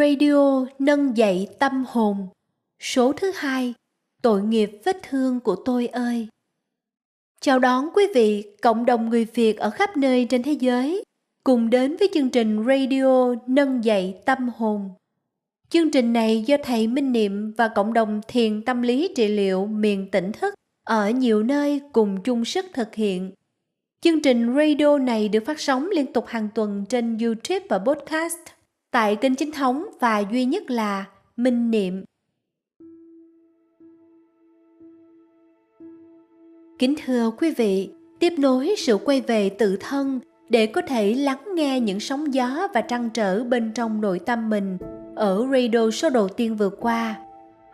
Radio nâng dậy tâm hồn Số thứ hai Tội nghiệp vết thương của tôi ơi Chào đón quý vị, cộng đồng người Việt ở khắp nơi trên thế giới cùng đến với chương trình radio nâng dậy tâm hồn. Chương trình này do thầy Minh Niệm và cộng đồng thiền tâm lý trị liệu miền tỉnh thức ở nhiều nơi cùng chung sức thực hiện. Chương trình radio này được phát sóng liên tục hàng tuần trên YouTube và podcast tại kênh chính thống và duy nhất là Minh Niệm. Kính thưa quý vị, tiếp nối sự quay về tự thân để có thể lắng nghe những sóng gió và trăn trở bên trong nội tâm mình ở radio số đầu tiên vừa qua.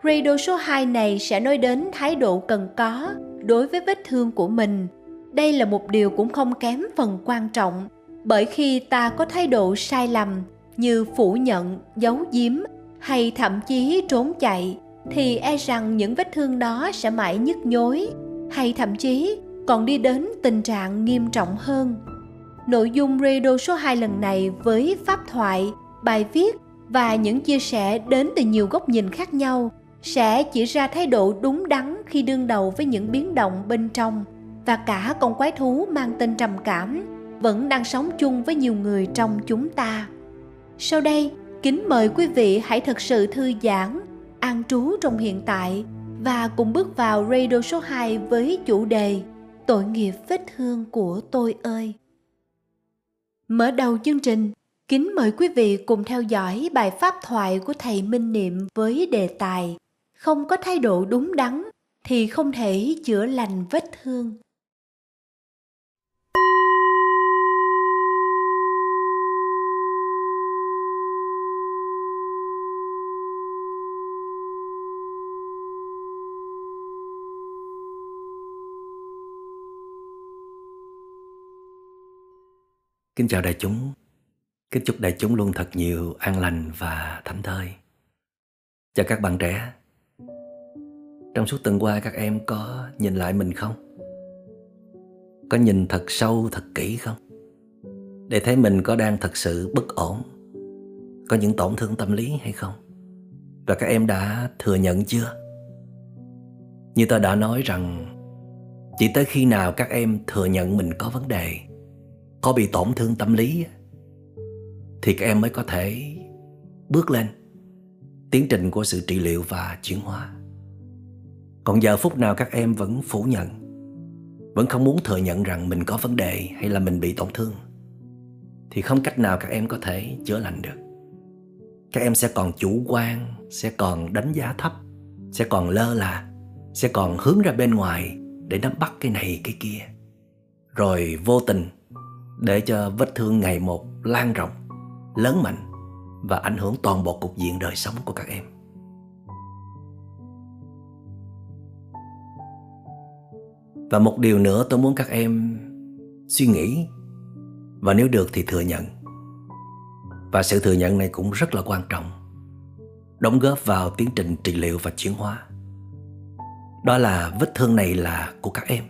Radio số 2 này sẽ nói đến thái độ cần có đối với vết thương của mình. Đây là một điều cũng không kém phần quan trọng, bởi khi ta có thái độ sai lầm như phủ nhận, giấu giếm hay thậm chí trốn chạy thì e rằng những vết thương đó sẽ mãi nhức nhối hay thậm chí còn đi đến tình trạng nghiêm trọng hơn. Nội dung radio số 2 lần này với pháp thoại, bài viết và những chia sẻ đến từ nhiều góc nhìn khác nhau sẽ chỉ ra thái độ đúng đắn khi đương đầu với những biến động bên trong và cả con quái thú mang tên trầm cảm vẫn đang sống chung với nhiều người trong chúng ta. Sau đây, kính mời quý vị hãy thật sự thư giãn, an trú trong hiện tại và cùng bước vào radio số 2 với chủ đề Tội nghiệp vết thương của tôi ơi. Mở đầu chương trình, kính mời quý vị cùng theo dõi bài pháp thoại của thầy Minh Niệm với đề tài Không có thái độ đúng đắn thì không thể chữa lành vết thương. Kính chào đại chúng. Kính chúc đại chúng luôn thật nhiều an lành và thảnh thơi. Chào các bạn trẻ. Trong suốt tuần qua các em có nhìn lại mình không? Có nhìn thật sâu, thật kỹ không? Để thấy mình có đang thật sự bất ổn, có những tổn thương tâm lý hay không? Và các em đã thừa nhận chưa? Như tôi đã nói rằng chỉ tới khi nào các em thừa nhận mình có vấn đề có bị tổn thương tâm lý thì các em mới có thể bước lên tiến trình của sự trị liệu và chuyển hóa. Còn giờ phút nào các em vẫn phủ nhận, vẫn không muốn thừa nhận rằng mình có vấn đề hay là mình bị tổn thương, thì không cách nào các em có thể chữa lành được. Các em sẽ còn chủ quan, sẽ còn đánh giá thấp, sẽ còn lơ là, sẽ còn hướng ra bên ngoài để nắm bắt cái này, cái kia. Rồi vô tình để cho vết thương ngày một lan rộng, lớn mạnh và ảnh hưởng toàn bộ cục diện đời sống của các em. Và một điều nữa tôi muốn các em suy nghĩ và nếu được thì thừa nhận. Và sự thừa nhận này cũng rất là quan trọng. Đóng góp vào tiến trình trị liệu và chuyển hóa. Đó là vết thương này là của các em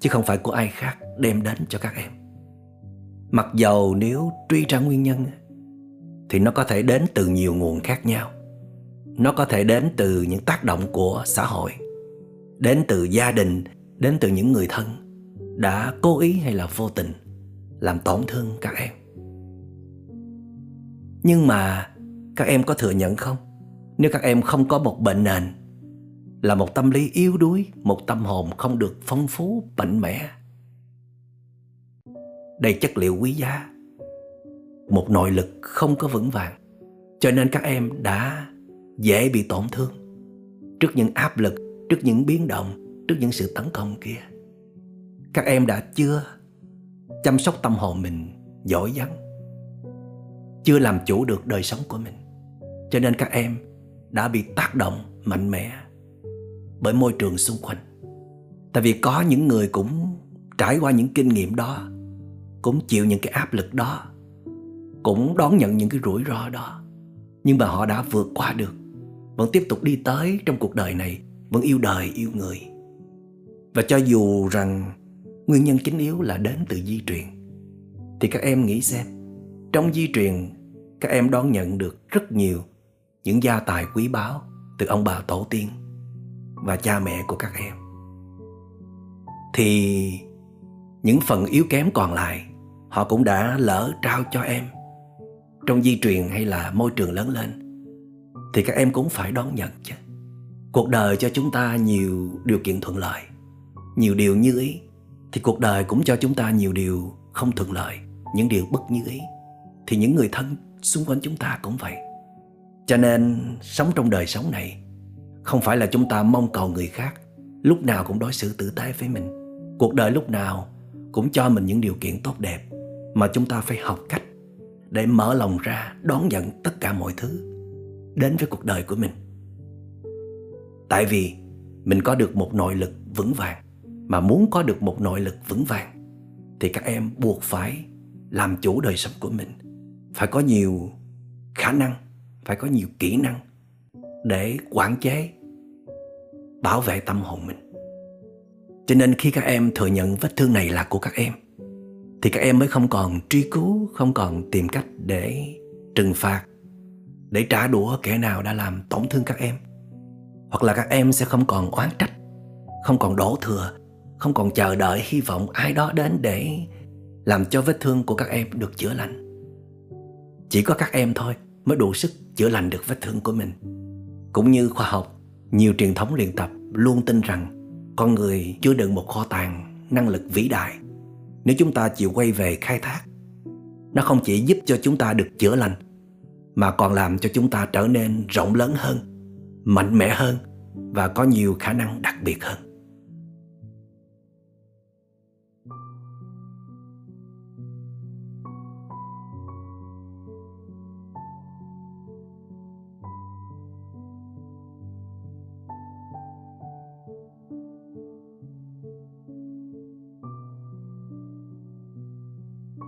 chứ không phải của ai khác đem đến cho các em. Mặc dầu nếu truy ra nguyên nhân Thì nó có thể đến từ nhiều nguồn khác nhau. Nó có thể đến từ những tác động của xã hội Đến từ gia đình Đến từ những người thân Đã cố ý hay là vô tình Làm tổn thương các em. Nhưng mà Các em có thừa nhận không? Nếu các em không có một bệnh nền Là một tâm lý yếu đuối Một tâm hồn không được phong phú, mạnh mẽ đầy chất liệu quý giá. Một nội lực không có vững vàng, cho nên các em đã dễ bị tổn thương trước những áp lực, trước những biến động, trước những sự tấn công kia. Các em đã chưa chăm sóc tâm hồn mình giỏi giắng chưa làm chủ được đời sống của mình. Cho nên các em đã bị tác động mạnh mẽ bởi môi trường xung quanh. Tại vì có những người cũng trải qua những kinh nghiệm đó cũng chịu những cái áp lực đó, cũng đón nhận những cái rủi ro đó. Nhưng mà họ đã vượt qua được, vẫn tiếp tục đi tới trong cuộc đời này, vẫn yêu đời, yêu người. Và cho dù rằng nguyên nhân chính yếu là đến từ di truyền, thì các em nghĩ xem, trong di truyền, các em đón nhận được rất nhiều những gia tài quý báu từ ông bà tổ tiên và cha mẹ của các em. Thì những phần yếu kém còn lại họ cũng đã lỡ trao cho em. Trong di truyền hay là môi trường lớn lên, thì các em cũng phải đón nhận chứ. Cuộc đời cho chúng ta nhiều điều kiện thuận lợi, nhiều điều như ý, thì cuộc đời cũng cho chúng ta nhiều điều không thuận lợi, những điều bất như ý. Thì những người thân xung quanh chúng ta cũng vậy. Cho nên sống trong đời sống này không phải là chúng ta mong cầu người khác, lúc nào cũng đối xử tử tế với mình. Cuộc đời lúc nào cũng cho mình những điều kiện tốt đẹp mà chúng ta phải học cách để mở lòng ra đón nhận tất cả mọi thứ đến với cuộc đời của mình. Tại vì mình có được một nội lực vững vàng, mà muốn có được một nội lực vững vàng thì các em buộc phải làm chủ đời sống của mình. Phải có nhiều khả năng, phải có nhiều kỹ năng để quản chế, bảo vệ tâm hồn mình. Cho nên khi các em thừa nhận vết thương này là của các em thì các em mới không còn truy cứu, không còn tìm cách để trừng phạt, để trả đũa kẻ nào đã làm tổn thương các em. Hoặc là các em sẽ không còn oán trách, không còn đổ thừa, không còn chờ đợi hy vọng ai đó đến để làm cho vết thương của các em được chữa lành. Chỉ có các em thôi mới đủ sức chữa lành được vết thương của mình. Cũng như khoa học, nhiều truyền thống luyện tập luôn tin rằng con người chứa đựng một kho tàng năng lực vĩ đại nếu chúng ta chịu quay về khai thác, nó không chỉ giúp cho chúng ta được chữa lành, mà còn làm cho chúng ta trở nên rộng lớn hơn, mạnh mẽ hơn và có nhiều khả năng đặc biệt hơn.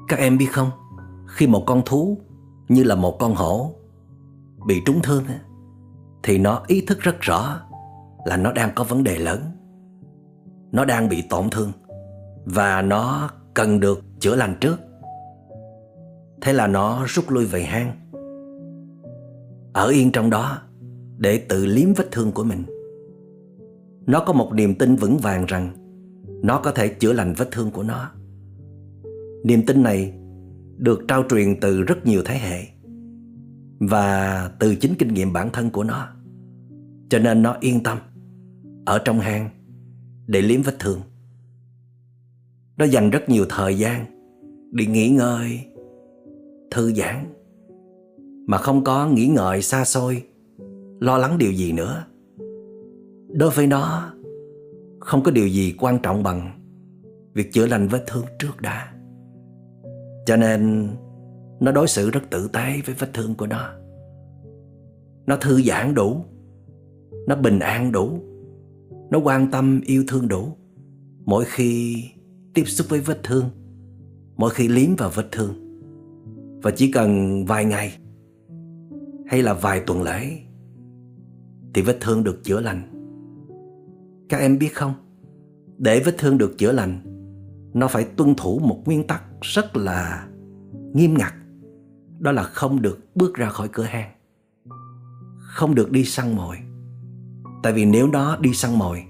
Các em biết không, khi một con thú như là một con hổ bị trúng thương thì nó ý thức rất rõ là nó đang có vấn đề lớn. Nó đang bị tổn thương và nó cần được chữa lành trước. Thế là nó rút lui về hang. Ở yên trong đó để tự liếm vết thương của mình. Nó có một niềm tin vững vàng rằng nó có thể chữa lành vết thương của nó. Niềm tin này được trao truyền từ rất nhiều thế hệ và từ chính kinh nghiệm bản thân của nó. Cho nên nó yên tâm ở trong hang để liếm vết thương. Nó dành rất nhiều thời gian để nghỉ ngơi, thư giãn mà không có nghĩ ngợi xa xôi, lo lắng điều gì nữa. Đối với nó, không có điều gì quan trọng bằng việc chữa lành vết thương trước đã. Cho nên nó đối xử rất tử tế với vết thương của nó. Nó thư giãn đủ, nó bình an đủ, nó quan tâm yêu thương đủ. Mỗi khi tiếp xúc với vết thương, mỗi khi liếm vào vết thương. Và chỉ cần vài ngày hay là vài tuần lễ thì vết thương được chữa lành. Các em biết không, để vết thương được chữa lành, nó phải tuân thủ một nguyên tắc rất là nghiêm ngặt. Đó là không được bước ra khỏi cửa hang không được đi săn mồi. Tại vì nếu nó đi săn mồi,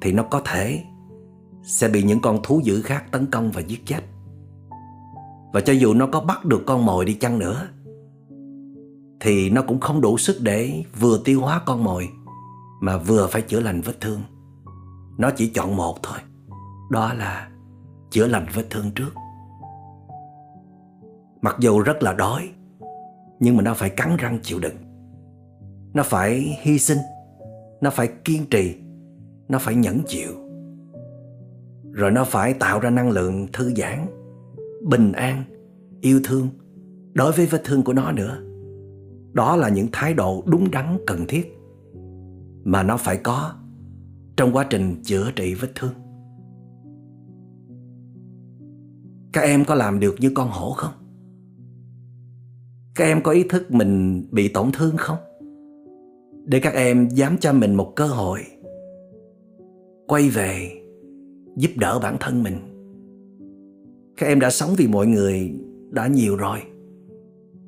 thì nó có thể sẽ bị những con thú dữ khác tấn công và giết chết. Và cho dù nó có bắt được con mồi đi chăng nữa, thì nó cũng không đủ sức để vừa tiêu hóa con mồi mà vừa phải chữa lành vết thương. Nó chỉ chọn một thôi. Đó là chữa lành vết thương trước. Mặc dù rất là đói, Nhưng mà nó phải cắn răng chịu đựng. Nó phải hy sinh, Nó phải kiên trì, Nó phải nhẫn chịu. Rồi nó phải tạo ra năng lượng thư giãn, Bình an, Yêu thương Đối với vết thương của nó nữa. Đó là những thái độ đúng đắn, cần thiết Mà nó phải có Trong quá trình chữa trị vết thương. Các em có làm được như con hổ không? Các em có ý thức mình bị tổn thương không? Để các em dám cho mình một cơ hội, Quay về Giúp đỡ bản thân mình. Các em đã sống vì mọi người đã nhiều rồi.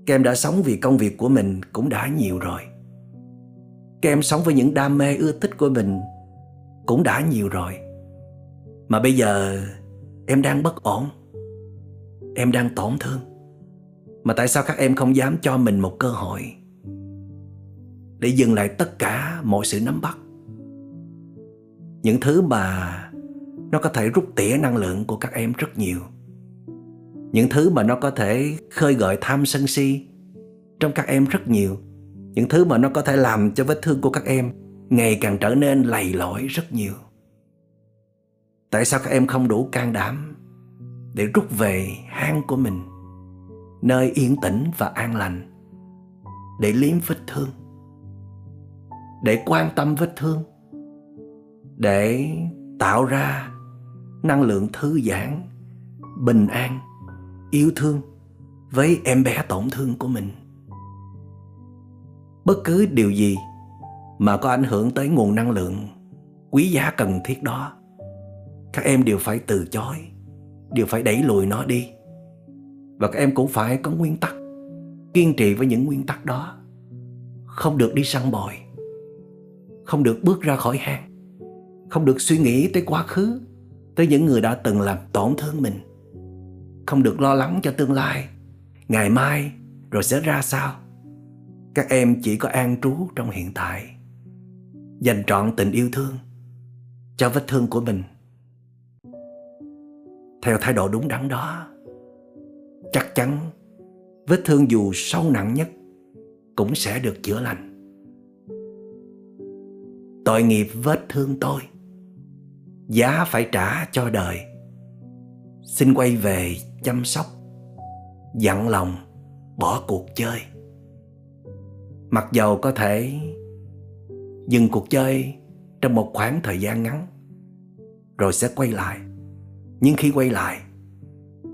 Các em đã sống vì công việc của mình cũng đã nhiều rồi. Các em sống với những đam mê ưa thích của mình cũng đã nhiều rồi. Mà bây giờ em đang bất ổn em đang tổn thương. Mà tại sao các em không dám cho mình một cơ hội để dừng lại tất cả mọi sự nắm bắt? Những thứ mà nó có thể rút tỉa năng lượng của các em rất nhiều. Những thứ mà nó có thể khơi gợi tham sân si trong các em rất nhiều. Những thứ mà nó có thể làm cho vết thương của các em ngày càng trở nên lầy lội rất nhiều. Tại sao các em không đủ can đảm để rút về hang của mình, nơi yên tĩnh và an lành, để liếm vết thương, để quan tâm vết thương, để tạo ra năng lượng thư giãn, bình an, yêu thương với em bé tổn thương của mình. Bất cứ điều gì mà có ảnh hưởng tới nguồn năng lượng quý giá cần thiết đó, các em đều phải từ chối đều phải đẩy lùi nó đi. Và các em cũng phải có nguyên tắc, kiên trì với những nguyên tắc đó. Không được đi săn bồi, không được bước ra khỏi hang, không được suy nghĩ tới quá khứ, tới những người đã từng làm tổn thương mình. Không được lo lắng cho tương lai, ngày mai rồi sẽ ra sao. Các em chỉ có an trú trong hiện tại, dành trọn tình yêu thương cho vết thương của mình theo thái độ đúng đắn đó, chắc chắn vết thương dù sâu nặng nhất cũng sẽ được chữa lành. Tội nghiệp vết thương tôi, giá phải trả cho đời. Xin quay về chăm sóc, dặn lòng, bỏ cuộc chơi. Mặc dầu có thể dừng cuộc chơi trong một khoảng thời gian ngắn, rồi sẽ quay lại nhưng khi quay lại,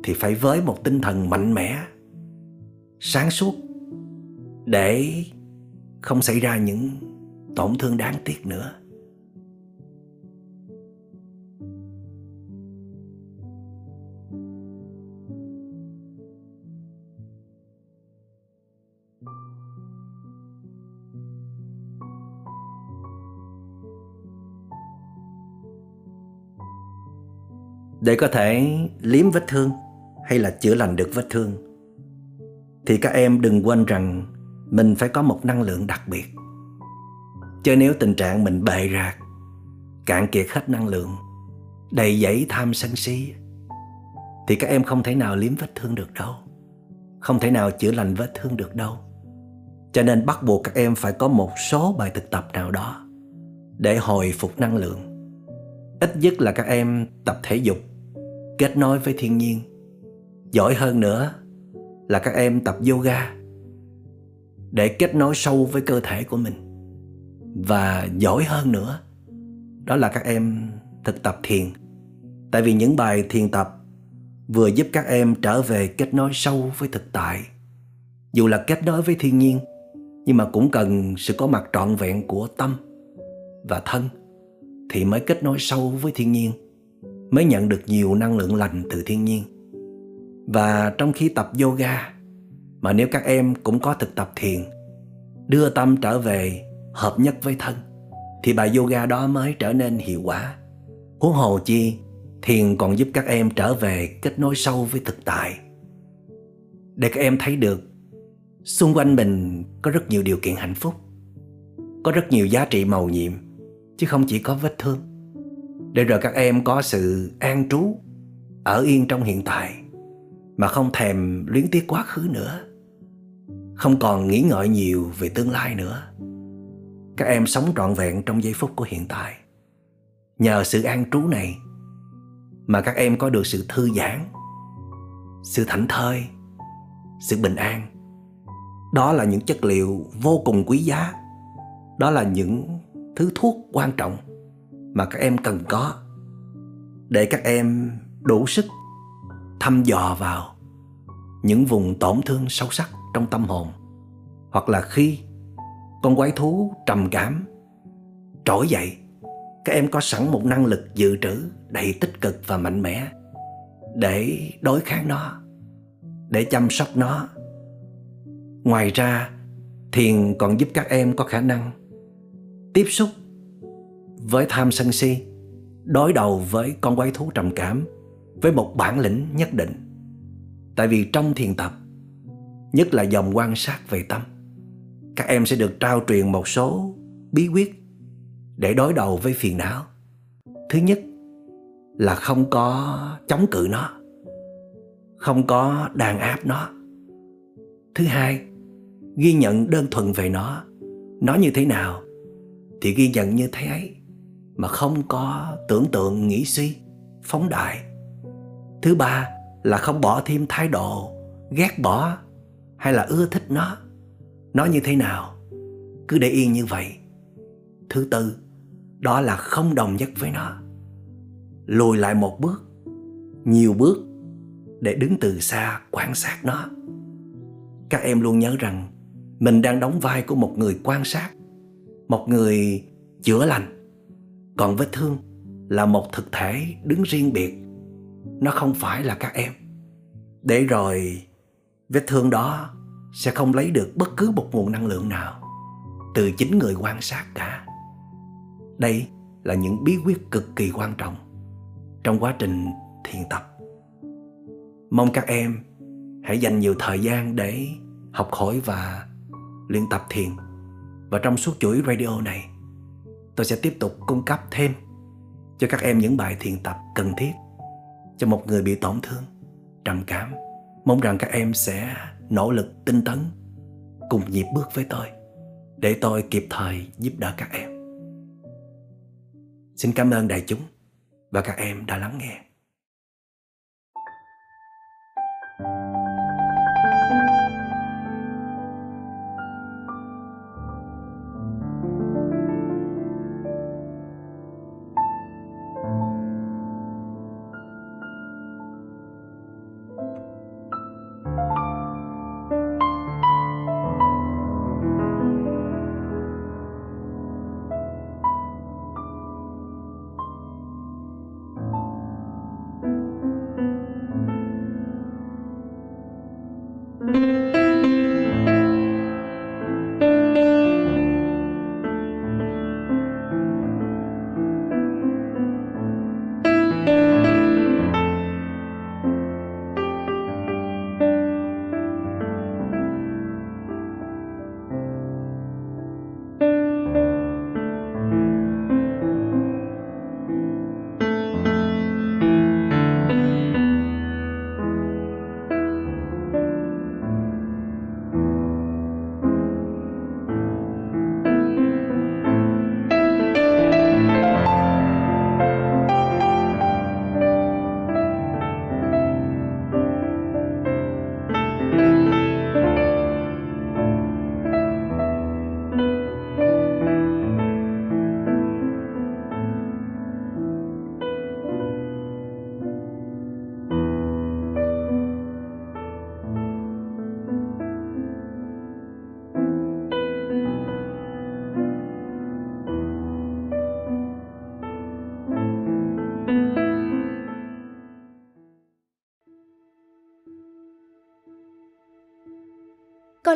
thì phải với một tinh thần mạnh mẽ, sáng suốt, để không xảy ra những tổn thương đáng tiếc nữa. Để có thể liếm vết thương hay là chữa lành được vết thương, thì các em đừng quên rằng mình phải có một năng lượng đặc biệt. Chứ nếu tình trạng mình bệ rạc, cạn kiệt hết năng lượng, đầy dẫy tham sân si, thì các em không thể nào liếm vết thương được đâu, không thể nào chữa lành vết thương được đâu. Cho nên bắt buộc các em phải có một số bài thực tập nào đó để hồi phục năng lượng ít nhất là các em tập thể dục, kết nối với thiên nhiên. Giỏi hơn nữa là các em tập yoga để kết nối sâu với cơ thể của mình. Và giỏi hơn nữa đó là các em thực tập thiền. Tại vì những bài thiền tập vừa giúp các em trở về kết nối sâu với thực tại. Dù là kết nối với thiên nhiên, nhưng mà cũng cần sự có mặt trọn vẹn của tâm và thân thì mới kết nối sâu với thiên nhiên, mới nhận được nhiều năng lượng lành từ thiên nhiên. Và trong khi tập yoga, mà nếu các em cũng có thực tập thiền, đưa tâm trở về hợp nhất với thân, thì bài yoga đó mới trở nên hiệu quả. Huống hồ chi, thiền còn giúp các em trở về kết nối sâu với thực tại. Để các em thấy được, xung quanh mình có rất nhiều điều kiện hạnh phúc, có rất nhiều giá trị màu nhiệm chứ không chỉ có vết thương. Để rồi các em có sự an trú ở yên trong hiện tại, mà không thèm luyến tiếc quá khứ nữa. Không còn nghĩ ngợi nhiều về tương lai nữa. Các em sống trọn vẹn trong giây phút của hiện tại. Nhờ sự an trú này mà các em có được sự thư giãn, sự thảnh thơi, sự bình an. Đó là những chất liệu vô cùng quý giá. Đó là những thứ thuốc quan trọng mà các em cần có để các em đủ sức thăm dò vào những vùng tổn thương sâu sắc trong tâm hồn. Hoặc là khi con quái thú trầm cảm, trỗi dậy, các em có sẵn một năng lực dự trữ đầy tích cực và mạnh mẽ để đối kháng nó, để chăm sóc nó. Ngoài ra, thiền còn giúp các em có khả năng tiếp xúc với tham sân si, đối đầu với con quái thú trầm cảm, với một bản lĩnh nhất định. Tại vì trong thiền tập, nhất là dòng quan sát về tâm, các em sẽ được trao truyền một số bí quyết để đối đầu với phiền não. Thứ nhất là không có chống cự nó, không có đàn áp nó. Thứ hai, ghi nhận đơn thuần về nó nó như thế nào thì ghi nhận như thế ấy, mà không có tưởng tượng nghĩ suy, phóng đại. Thứ ba là không bỏ thêm thái độ, ghét bỏ hay là ưa thích nó. Nó như thế nào? Cứ để yên như vậy. Thứ tư, đó là không đồng nhất với nó. Lùi lại một bước, nhiều bước để đứng từ xa quan sát nó. Các em luôn nhớ rằng mình đang đóng vai của một người quan sát một người chữa lành, còn vết thương là một thực thể đứng riêng biệt. Nó không phải là các em. Để rồi vết thương đó sẽ không lấy được bất cứ một nguồn năng lượng nào từ chính người quan sát cả. Đây là những bí quyết cực kỳ quan trọng trong quá trình thiền tập. Mong các em hãy dành nhiều thời gian để học hỏi và luyện tập thiền và trong suốt chuỗi radio này, tôi sẽ tiếp tục cung cấp thêm cho các em những bài thiền tập cần thiết cho một người bị tổn thương, trầm cảm. Mong rằng các em sẽ nỗ lực tinh tấn cùng nhịp bước với tôi để tôi kịp thời giúp đỡ các em. Xin cảm ơn đại chúng và các em đã lắng nghe.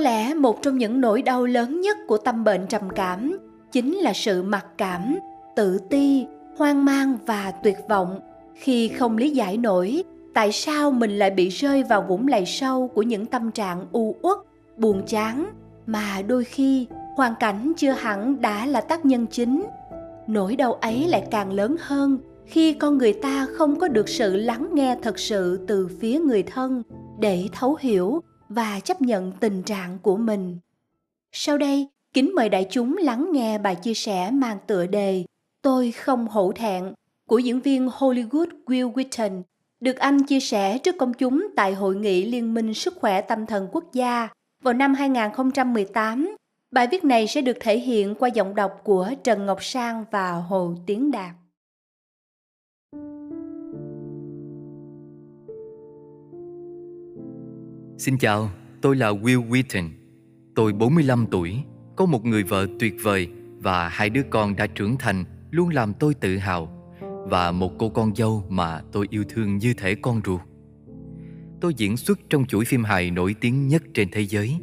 Lẽ một trong những nỗi đau lớn nhất của tâm bệnh trầm cảm chính là sự mặc cảm, tự ti, hoang mang và tuyệt vọng khi không lý giải nổi tại sao mình lại bị rơi vào vũng lầy sâu của những tâm trạng u uất, buồn chán mà đôi khi hoàn cảnh chưa hẳn đã là tác nhân chính. Nỗi đau ấy lại càng lớn hơn khi con người ta không có được sự lắng nghe thật sự từ phía người thân để thấu hiểu và chấp nhận tình trạng của mình. Sau đây, kính mời đại chúng lắng nghe bài chia sẻ mang tựa đề Tôi không hổ thẹn của diễn viên Hollywood Will Wheaton được anh chia sẻ trước công chúng tại Hội nghị Liên minh Sức khỏe Tâm thần Quốc gia vào năm 2018. Bài viết này sẽ được thể hiện qua giọng đọc của Trần Ngọc Sang và Hồ Tiến Đạt. Xin chào, tôi là Will Wheaton. Tôi 45 tuổi, có một người vợ tuyệt vời và hai đứa con đã trưởng thành luôn làm tôi tự hào và một cô con dâu mà tôi yêu thương như thể con ruột. Tôi diễn xuất trong chuỗi phim hài nổi tiếng nhất trên thế giới,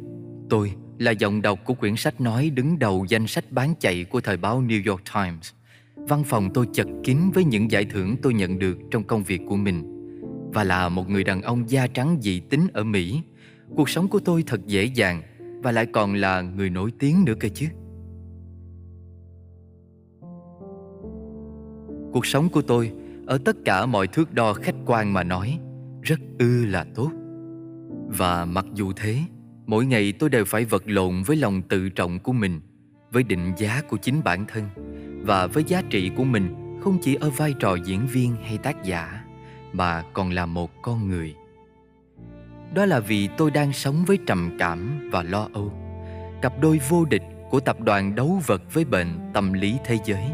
Tôi là giọng đọc của quyển sách nói đứng đầu danh sách bán chạy của thời báo New York Times. Văn phòng tôi chật kín với những giải thưởng tôi nhận được trong công việc của mình. Và là một người đàn ông da trắng dị tính ở Mỹ, cuộc sống của tôi thật dễ dàng và lại còn là người nổi tiếng nữa cơ chứ. Cuộc sống của tôi ở tất cả mọi thước đo khách quan mà nói rất ư là tốt. Và mặc dù thế, mỗi ngày tôi đều phải vật lộn với lòng tự trọng của mình, với định giá của chính bản thân và với giá trị của mình không chỉ ở vai trò diễn viên hay tác giả mà còn là một con người. Đó là vì tôi đang sống với trầm cảm và lo âu, cặp đôi vô địch của tập đoàn đấu vật với bệnh tâm lý thế giới.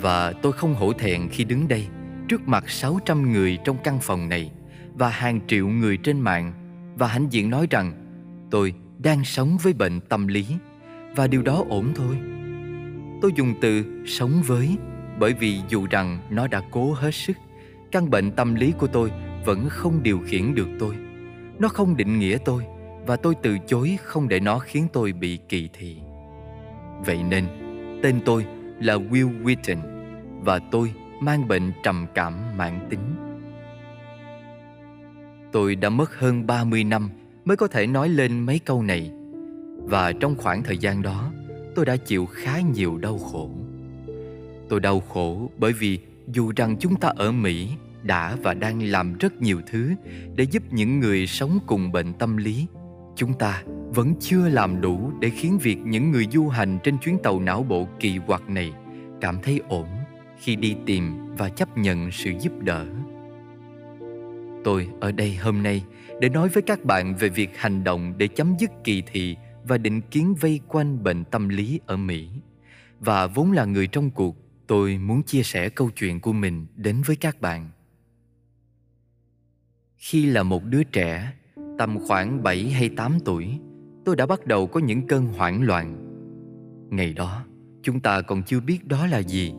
Và tôi không hổ thẹn khi đứng đây trước mặt 600 người trong căn phòng này và hàng triệu người trên mạng và hãnh diện nói rằng tôi đang sống với bệnh tâm lý và điều đó ổn thôi. Tôi dùng từ sống với bởi vì dù rằng nó đã cố hết sức, căn bệnh tâm lý của tôi vẫn không điều khiển được tôi. Nó không định nghĩa tôi và tôi từ chối không để nó khiến tôi bị kỳ thị. Vậy nên, tên tôi là Will Wheaton và tôi mang bệnh trầm cảm mãn tính. Tôi đã mất hơn 30 năm mới có thể nói lên mấy câu này và trong khoảng thời gian đó tôi đã chịu khá nhiều đau khổ. Tôi đau khổ bởi vì dù rằng chúng ta ở Mỹ đã và đang làm rất nhiều thứ để giúp những người sống cùng bệnh tâm lý, chúng ta vẫn chưa làm đủ để khiến việc những người du hành trên chuyến tàu não bộ kỳ quặc này cảm thấy ổn khi đi tìm và chấp nhận sự giúp đỡ. Tôi ở đây hôm nay để nói với các bạn về việc hành động để chấm dứt kỳ thị và định kiến vây quanh bệnh tâm lý ở Mỹ. Và vốn là người trong cuộc, tôi muốn chia sẻ câu chuyện của mình đến với các bạn. Khi là một đứa trẻ, tầm khoảng 7 hay 8 tuổi, tôi đã bắt đầu có những cơn hoảng loạn. Ngày đó, chúng ta còn chưa biết đó là gì,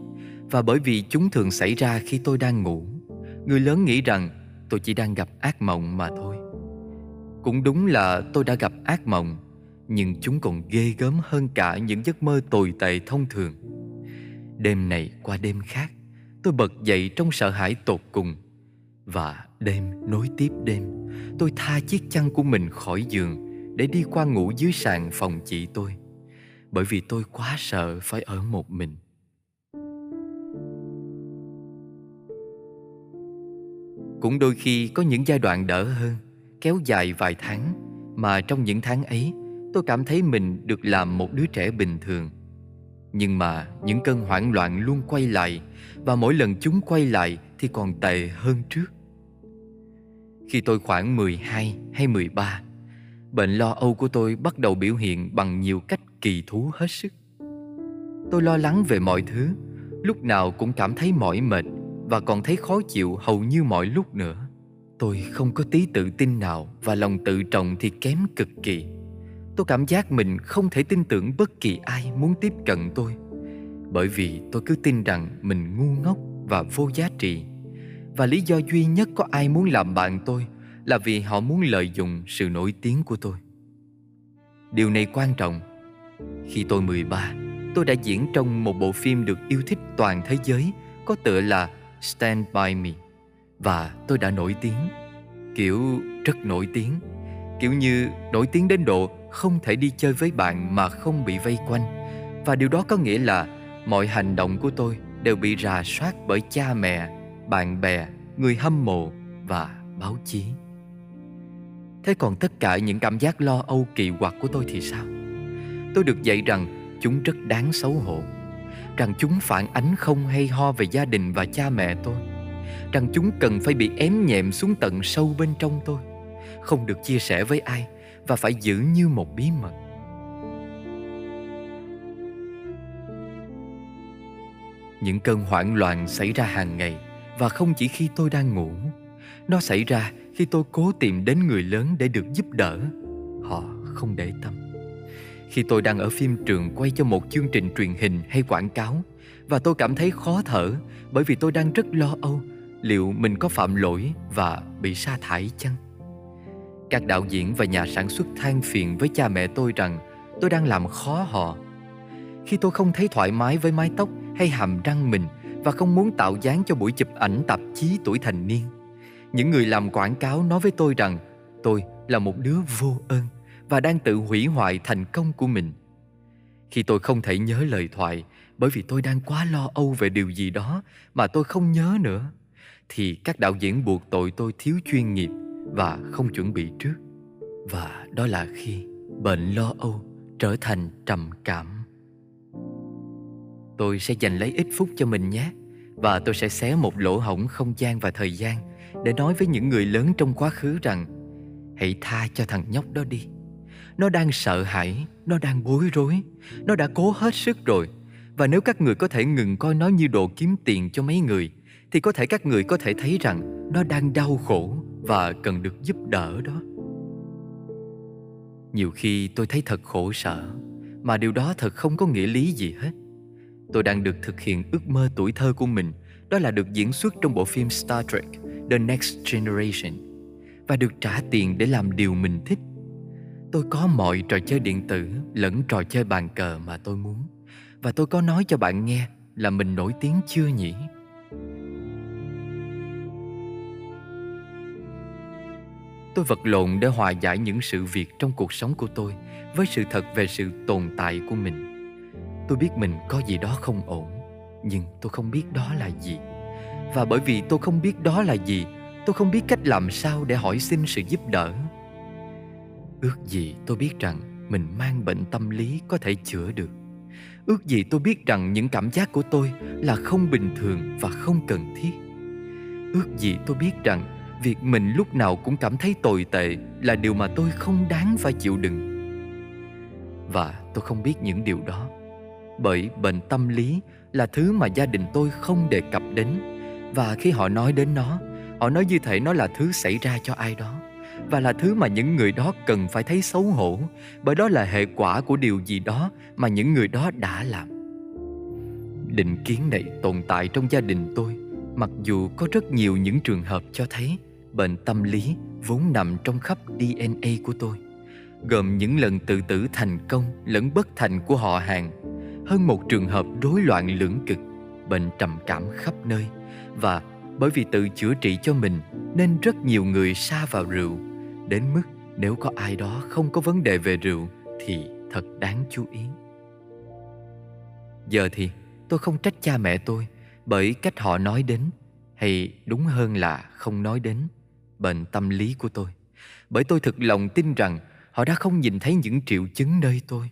và bởi vì chúng thường xảy ra khi tôi đang ngủ, người lớn nghĩ rằng tôi chỉ đang gặp ác mộng mà thôi. Cũng đúng là tôi đã gặp ác mộng, nhưng chúng còn ghê gớm hơn cả những giấc mơ tồi tệ thông thường. Đêm này qua đêm khác, tôi bật dậy trong sợ hãi tột cùng và đêm nối tiếp đêm, tôi tha chiếc chăn của mình khỏi giường để đi qua ngủ dưới sàn phòng chị tôi. Bởi vì tôi quá sợ phải ở một mình. Cũng đôi khi có những giai đoạn đỡ hơn, kéo dài vài tháng, mà trong những tháng ấy, tôi cảm thấy mình được làm một đứa trẻ bình thường. Nhưng mà những cơn hoảng loạn luôn quay lại và mỗi lần chúng quay lại thì còn tệ hơn trước. Khi tôi khoảng 12 hay 13, bệnh lo âu của tôi bắt đầu biểu hiện bằng nhiều cách kỳ thú hết sức. Tôi lo lắng về mọi thứ, lúc nào cũng cảm thấy mỏi mệt và còn thấy khó chịu hầu như mọi lúc nữa. Tôi không có tí tự tin nào và lòng tự trọng thì kém cực kỳ. Tôi cảm giác mình không thể tin tưởng bất kỳ ai muốn tiếp cận tôi bởi vì tôi cứ tin rằng mình ngu ngốc và vô giá trị và lý do duy nhất có ai muốn làm bạn tôi là vì họ muốn lợi dụng sự nổi tiếng của tôi. Điều này quan trọng. Khi tôi 13, tôi đã diễn trong một bộ phim được yêu thích toàn thế giới có tựa là Stand By Me và tôi đã nổi tiếng, kiểu rất nổi tiếng, kiểu như nổi tiếng đến độ không thể đi chơi với bạn mà không bị vây quanh và điều đó có nghĩa là mọi hành động của tôi đều bị rà soát bởi cha mẹ, bạn bè, người hâm mộ và báo chí. Thế còn tất cả những cảm giác lo âu kỳ quặc của tôi thì sao? Tôi được dạy rằng chúng rất đáng xấu hổ rằng chúng phản ánh không hay ho về gia đình và cha mẹ tôi rằng chúng cần phải bị ém nhẹm xuống tận sâu bên trong tôi không được chia sẻ với ai và phải giữ như một bí mật những cơn hoảng loạn xảy ra hàng ngày và không chỉ khi tôi đang ngủ, nó xảy ra khi tôi cố tìm đến người lớn để được giúp đỡ. Họ không để tâm. Khi tôi đang ở phim trường quay cho một chương trình truyền hình hay quảng cáo, và tôi cảm thấy khó thở bởi vì tôi đang rất lo âu liệu mình có phạm lỗi và bị sa thải chăng. Các đạo diễn và nhà sản xuất than phiền với cha mẹ tôi rằng tôi đang làm khó họ. Khi tôi không thấy thoải mái với mái tóc hay hàm răng mình và không muốn tạo dáng cho buổi chụp ảnh tạp chí tuổi thành niên, những người làm quảng cáo nói với tôi rằng tôi là một đứa vô ơn và đang tự hủy hoại thành công của mình. Khi tôi không thể nhớ lời thoại bởi vì tôi đang quá lo âu về điều gì đó mà tôi không nhớ nữa, thì các đạo diễn buộc tội tôi thiếu chuyên nghiệp và không chuẩn bị trước. Và đó là khi bệnh lo âu trở thành trầm cảm. Tôi sẽ dành lấy ít phút cho mình nhé và tôi sẽ xé một lỗ hổng không gian và thời gian để nói với những người lớn trong quá khứ rằng hãy tha cho thằng nhóc đó đi. Nó đang sợ hãi, nó đang bối rối, nó đã cố hết sức rồi. Và nếu các người có thể ngừng coi nó như đồ kiếm tiền cho mấy người, thì có thể các người có thể thấy rằng nó đang đau khổ và cần được giúp đỡ đó. Nhiều khi tôi thấy thật khổ sở, mà điều đó thật không có nghĩa lý gì hết. Tôi đang được thực hiện ước mơ tuổi thơ của mình, đó là được diễn xuất trong bộ phim Star Trek The Next Generation và được trả tiền để làm điều mình thích. Tôi có mọi trò chơi điện tử lẫn trò chơi bàn cờ mà tôi muốn và tôi có nói cho bạn nghe là mình nổi tiếng chưa nhỉ? Tôi vật lộn để hòa giải những sự việc trong cuộc sống của tôi với sự thật về sự tồn tại của mình. Tôi biết mình có gì đó không ổn, nhưng tôi không biết đó là gì. Và bởi vì tôi không biết đó là gì, tôi không biết cách làm sao để hỏi xin sự giúp đỡ. Ước gì tôi biết rằng mình mang bệnh tâm lý có thể chữa được. Ước gì tôi biết rằng những cảm giác của tôi là không bình thường và không cần thiết. Ước gì tôi biết rằng việc mình lúc nào cũng cảm thấy tồi tệ là điều mà tôi không đáng phải chịu đựng và tôi không biết những điều đó bởi bệnh tâm lý là thứ mà gia đình tôi không đề cập đến. Và khi họ nói đến nó họ nói như thể nó là thứ xảy ra cho ai đó và là thứ mà những người đó cần phải thấy xấu hổ bởi đó là hệ quả của điều gì đó mà những người đó đã làm. Định kiến này tồn tại trong gia đình tôi mặc dù có rất nhiều những trường hợp cho thấy bệnh tâm lý vốn nằm trong khắp DNA của tôi, gồm những lần tự tử thành công lẫn bất thành của họ hàng, hơn một trường hợp rối loạn lưỡng cực, bệnh trầm cảm khắp nơi. Và bởi vì tự chữa trị cho mình nên rất nhiều người xa vào rượu, đến mức nếu có ai đó không có vấn đề về rượu thì thật đáng chú ý. Giờ thì tôi không trách cha mẹ tôi bởi cách họ nói đến hay đúng hơn là không nói đến bệnh tâm lý của tôi. Bởi tôi thực lòng tin rằng họ đã không nhìn thấy những triệu chứng nơi tôi.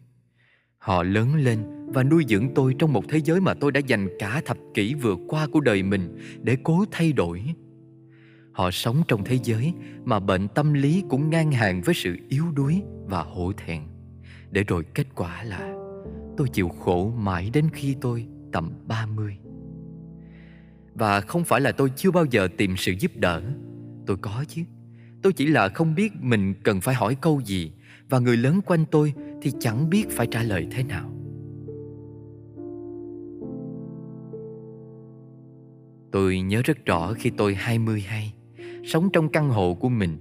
Họ lớn lên và nuôi dưỡng tôi trong một thế giới mà tôi đã dành cả thập kỷ vừa qua của đời mình để cố thay đổi. Họ sống trong thế giới mà bệnh tâm lý cũng ngang hàng với sự yếu đuối và hổ thẹn. Để rồi kết quả là tôi chịu khổ mãi đến khi tôi tầm 30. Và không phải là tôi chưa bao giờ tìm sự giúp đỡ. Tôi có chứ. Tôi chỉ là không biết mình cần phải hỏi câu gì Và người lớn quanh tôi thì chẳng biết phải trả lời thế nào. Tôi nhớ rất rõ khi tôi 22 Sống trong căn hộ của mình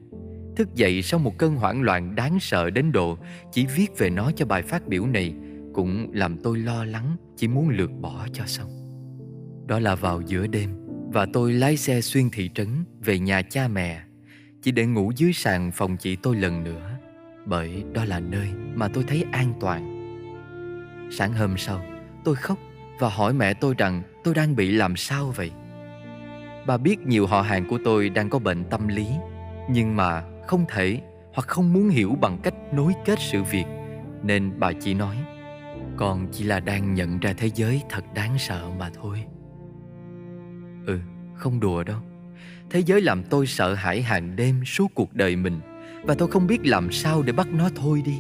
Thức dậy sau một cơn hoảng loạn đáng sợ đến độ Chỉ viết về nó cho bài phát biểu này Cũng làm tôi lo lắng Chỉ muốn lượt bỏ cho xong Đó là vào giữa đêm và tôi lái xe xuyên thị trấn về nhà cha mẹ chỉ để ngủ dưới sàn phòng chị tôi lần nữa bởi đó là nơi mà tôi thấy an toàn. Sáng hôm sau, tôi khóc và hỏi mẹ tôi rằng tôi đang bị làm sao vậy. Bà biết nhiều họ hàng của tôi đang có bệnh tâm lý nhưng mà không thể hoặc không muốn hiểu bằng cách nối kết sự việc nên bà chỉ nói con chỉ là đang nhận ra thế giới thật đáng sợ mà thôi. Ừ, không đùa đâu. Thế giới làm tôi sợ hãi hàng đêm suốt cuộc đời mình và tôi không biết làm sao để bắt nó thôi đi.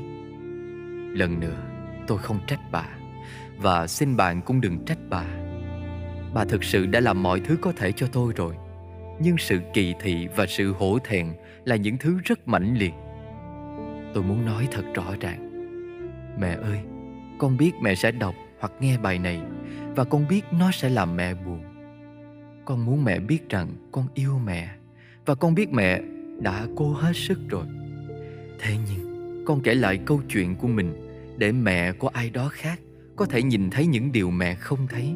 Lần nữa, tôi không trách bà và xin bạn cũng đừng trách bà. Bà thực sự đã làm mọi thứ có thể cho tôi rồi. Nhưng sự kỳ thị và sự hổ thẹn là những thứ rất mãnh liệt. Tôi muốn nói thật rõ ràng. Mẹ ơi, con biết mẹ sẽ đọc hoặc nghe bài này và con biết nó sẽ làm mẹ buồn. Con muốn mẹ biết rằng con yêu mẹ Và con biết mẹ đã cố hết sức rồi Thế nhưng con kể lại câu chuyện của mình để mẹ của ai đó khác có thể nhìn thấy những điều mẹ không thấy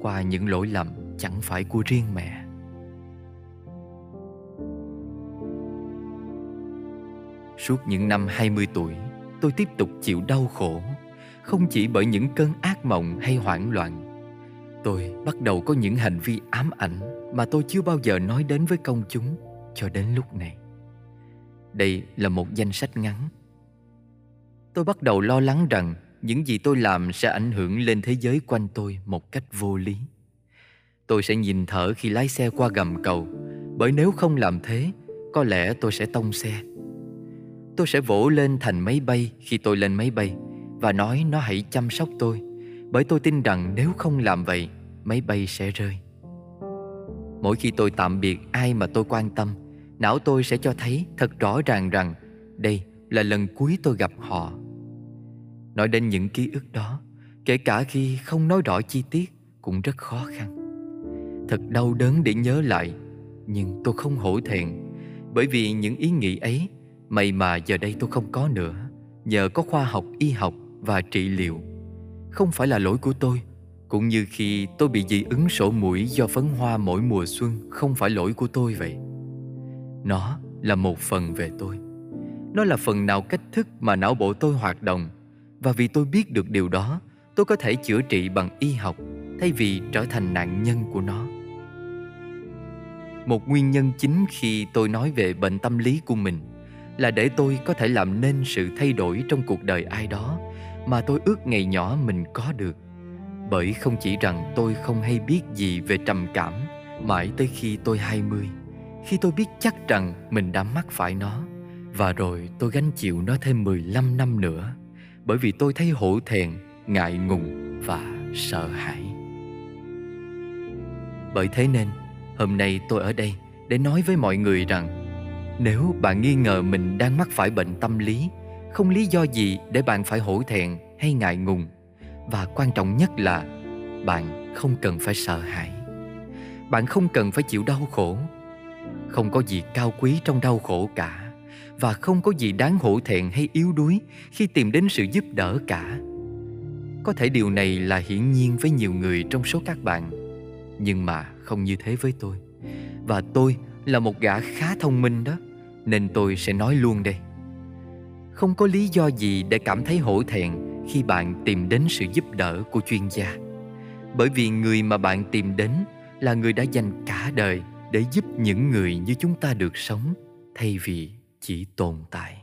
qua những lỗi lầm chẳng phải của riêng mẹ. Suốt những năm 20 tuổi, tôi tiếp tục chịu đau khổ, không chỉ bởi những cơn ác mộng hay hoảng loạn. Tôi bắt đầu có những hành vi ám ảnh mà tôi chưa bao giờ nói đến với công chúng cho đến lúc này. Đây là một danh sách ngắn. Tôi bắt đầu lo lắng rằng những gì tôi làm sẽ ảnh hưởng lên thế giới quanh tôi một cách vô lý. Tôi sẽ nhìn thở khi lái xe qua gầm cầu, bởi nếu không làm thế, có lẽ tôi sẽ tông xe. Tôi sẽ vỗ lên thành máy bay khi tôi lên máy bay và nói nó hãy chăm sóc tôi, bởi tôi tin rằng nếu không làm vậy, máy bay sẽ rơi. Mỗi khi tôi tạm biệt ai mà tôi quan tâm, não tôi sẽ cho thấy thật rõ ràng rằng đây là lần cuối tôi gặp họ. Nói đến những ký ức đó, kể cả khi không nói rõ chi tiết cũng rất khó khăn. Thật đau đớn để nhớ lại, nhưng tôi không hổ thẹn bởi vì những ý nghĩ ấy may mà giờ đây tôi không có nữa nhờ có khoa học y học và trị liệu. Không phải là lỗi của tôi, cũng như khi tôi bị dị ứng sổ mũi do phấn hoa mỗi mùa xuân không phải lỗi của tôi vậy. Nó là một phần về tôi. Nó là phần nào cách thức mà não bộ tôi hoạt động và vì tôi biết được điều đó, tôi có thể chữa trị bằng y học thay vì trở thành nạn nhân của nó. Một nguyên nhân chính khi tôi nói về bệnh tâm lý của mình là để tôi có thể làm nên sự thay đổi trong cuộc đời ai đó mà tôi ước ngày nhỏ mình có được. Bởi không chỉ rằng tôi không hay biết gì về trầm cảm mãi tới khi tôi 20, khi tôi biết chắc rằng mình đã mắc phải nó và rồi tôi gánh chịu nó thêm 15 năm nữa bởi vì tôi thấy hổ thẹn, ngại ngùng và sợ hãi. Bởi thế nên, hôm nay tôi ở đây để nói với mọi người rằng nếu bạn nghi ngờ mình đang mắc phải bệnh tâm lý, không lý do gì để bạn phải hổ thẹn hay ngại ngùng. Và quan trọng nhất là bạn không cần phải sợ hãi. Bạn không cần phải chịu đau khổ. Không có gì cao quý trong đau khổ cả và không có gì đáng hổ thẹn hay yếu đuối khi tìm đến sự giúp đỡ cả. Có thể điều này là hiển nhiên với nhiều người trong số các bạn, nhưng mà không như thế với tôi. Và tôi là một gã khá thông minh đó, nên tôi sẽ nói luôn đây. Không có lý do gì để cảm thấy hổ thẹn khi bạn tìm đến sự giúp đỡ của chuyên gia. Bởi vì người mà bạn tìm đến là người đã dành cả đời để giúp những người như chúng ta được sống thay vì chỉ tồn tại.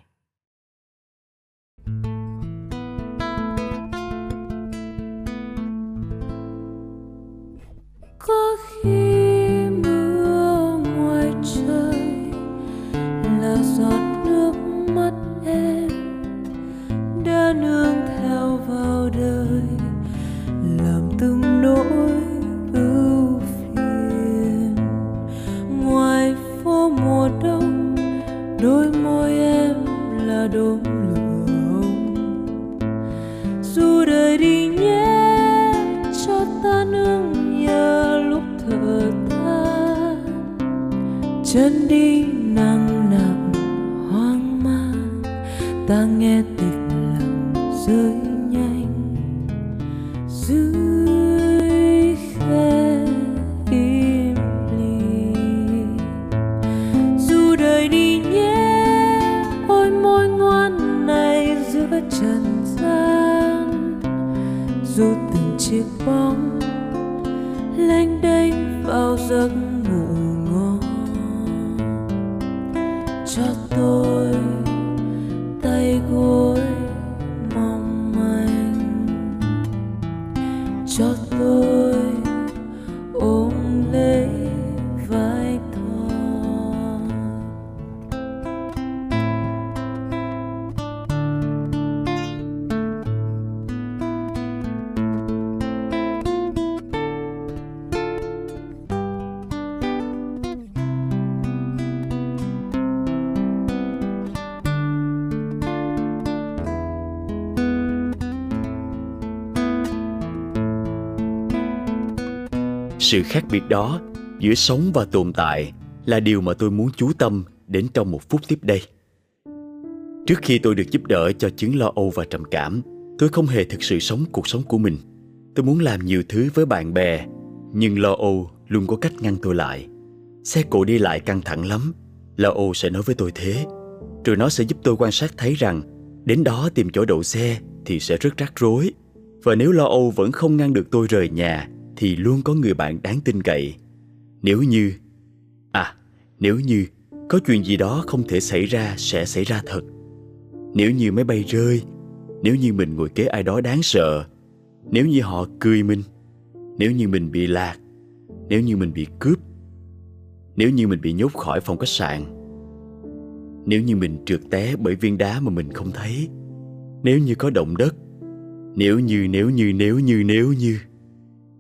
Sự khác biệt đó giữa sống và tồn tại là điều mà tôi muốn chú tâm đến trong một phút tiếp đây Trước khi tôi được giúp đỡ cho chứng lo âu và trầm cảm, tôi không hề thực sự sống cuộc sống của mình. Tôi muốn làm nhiều thứ với bạn bè, nhưng lo âu luôn có cách ngăn tôi lại. Xe cộ đi lại căng thẳng lắm, lo âu sẽ nói với tôi thế. Rồi nó sẽ giúp tôi quan sát thấy rằng đến đó tìm chỗ đậu xe thì sẽ rất rắc rối. Và nếu lo âu vẫn không ngăn được tôi rời nhà thì luôn có người bạn đáng tin cậy. Nếu như à, nếu như có chuyện gì đó không thể xảy ra sẽ xảy ra thật. Nếu như máy bay rơi, nếu như mình ngồi kế ai đó đáng sợ, nếu như họ cười mình, nếu như mình bị lạc, nếu như mình bị cướp, nếu như mình bị nhốt khỏi phòng khách sạn, nếu như mình trượt té bởi viên đá mà mình không thấy, nếu như có động đất, nếu như nếu như nếu như nếu như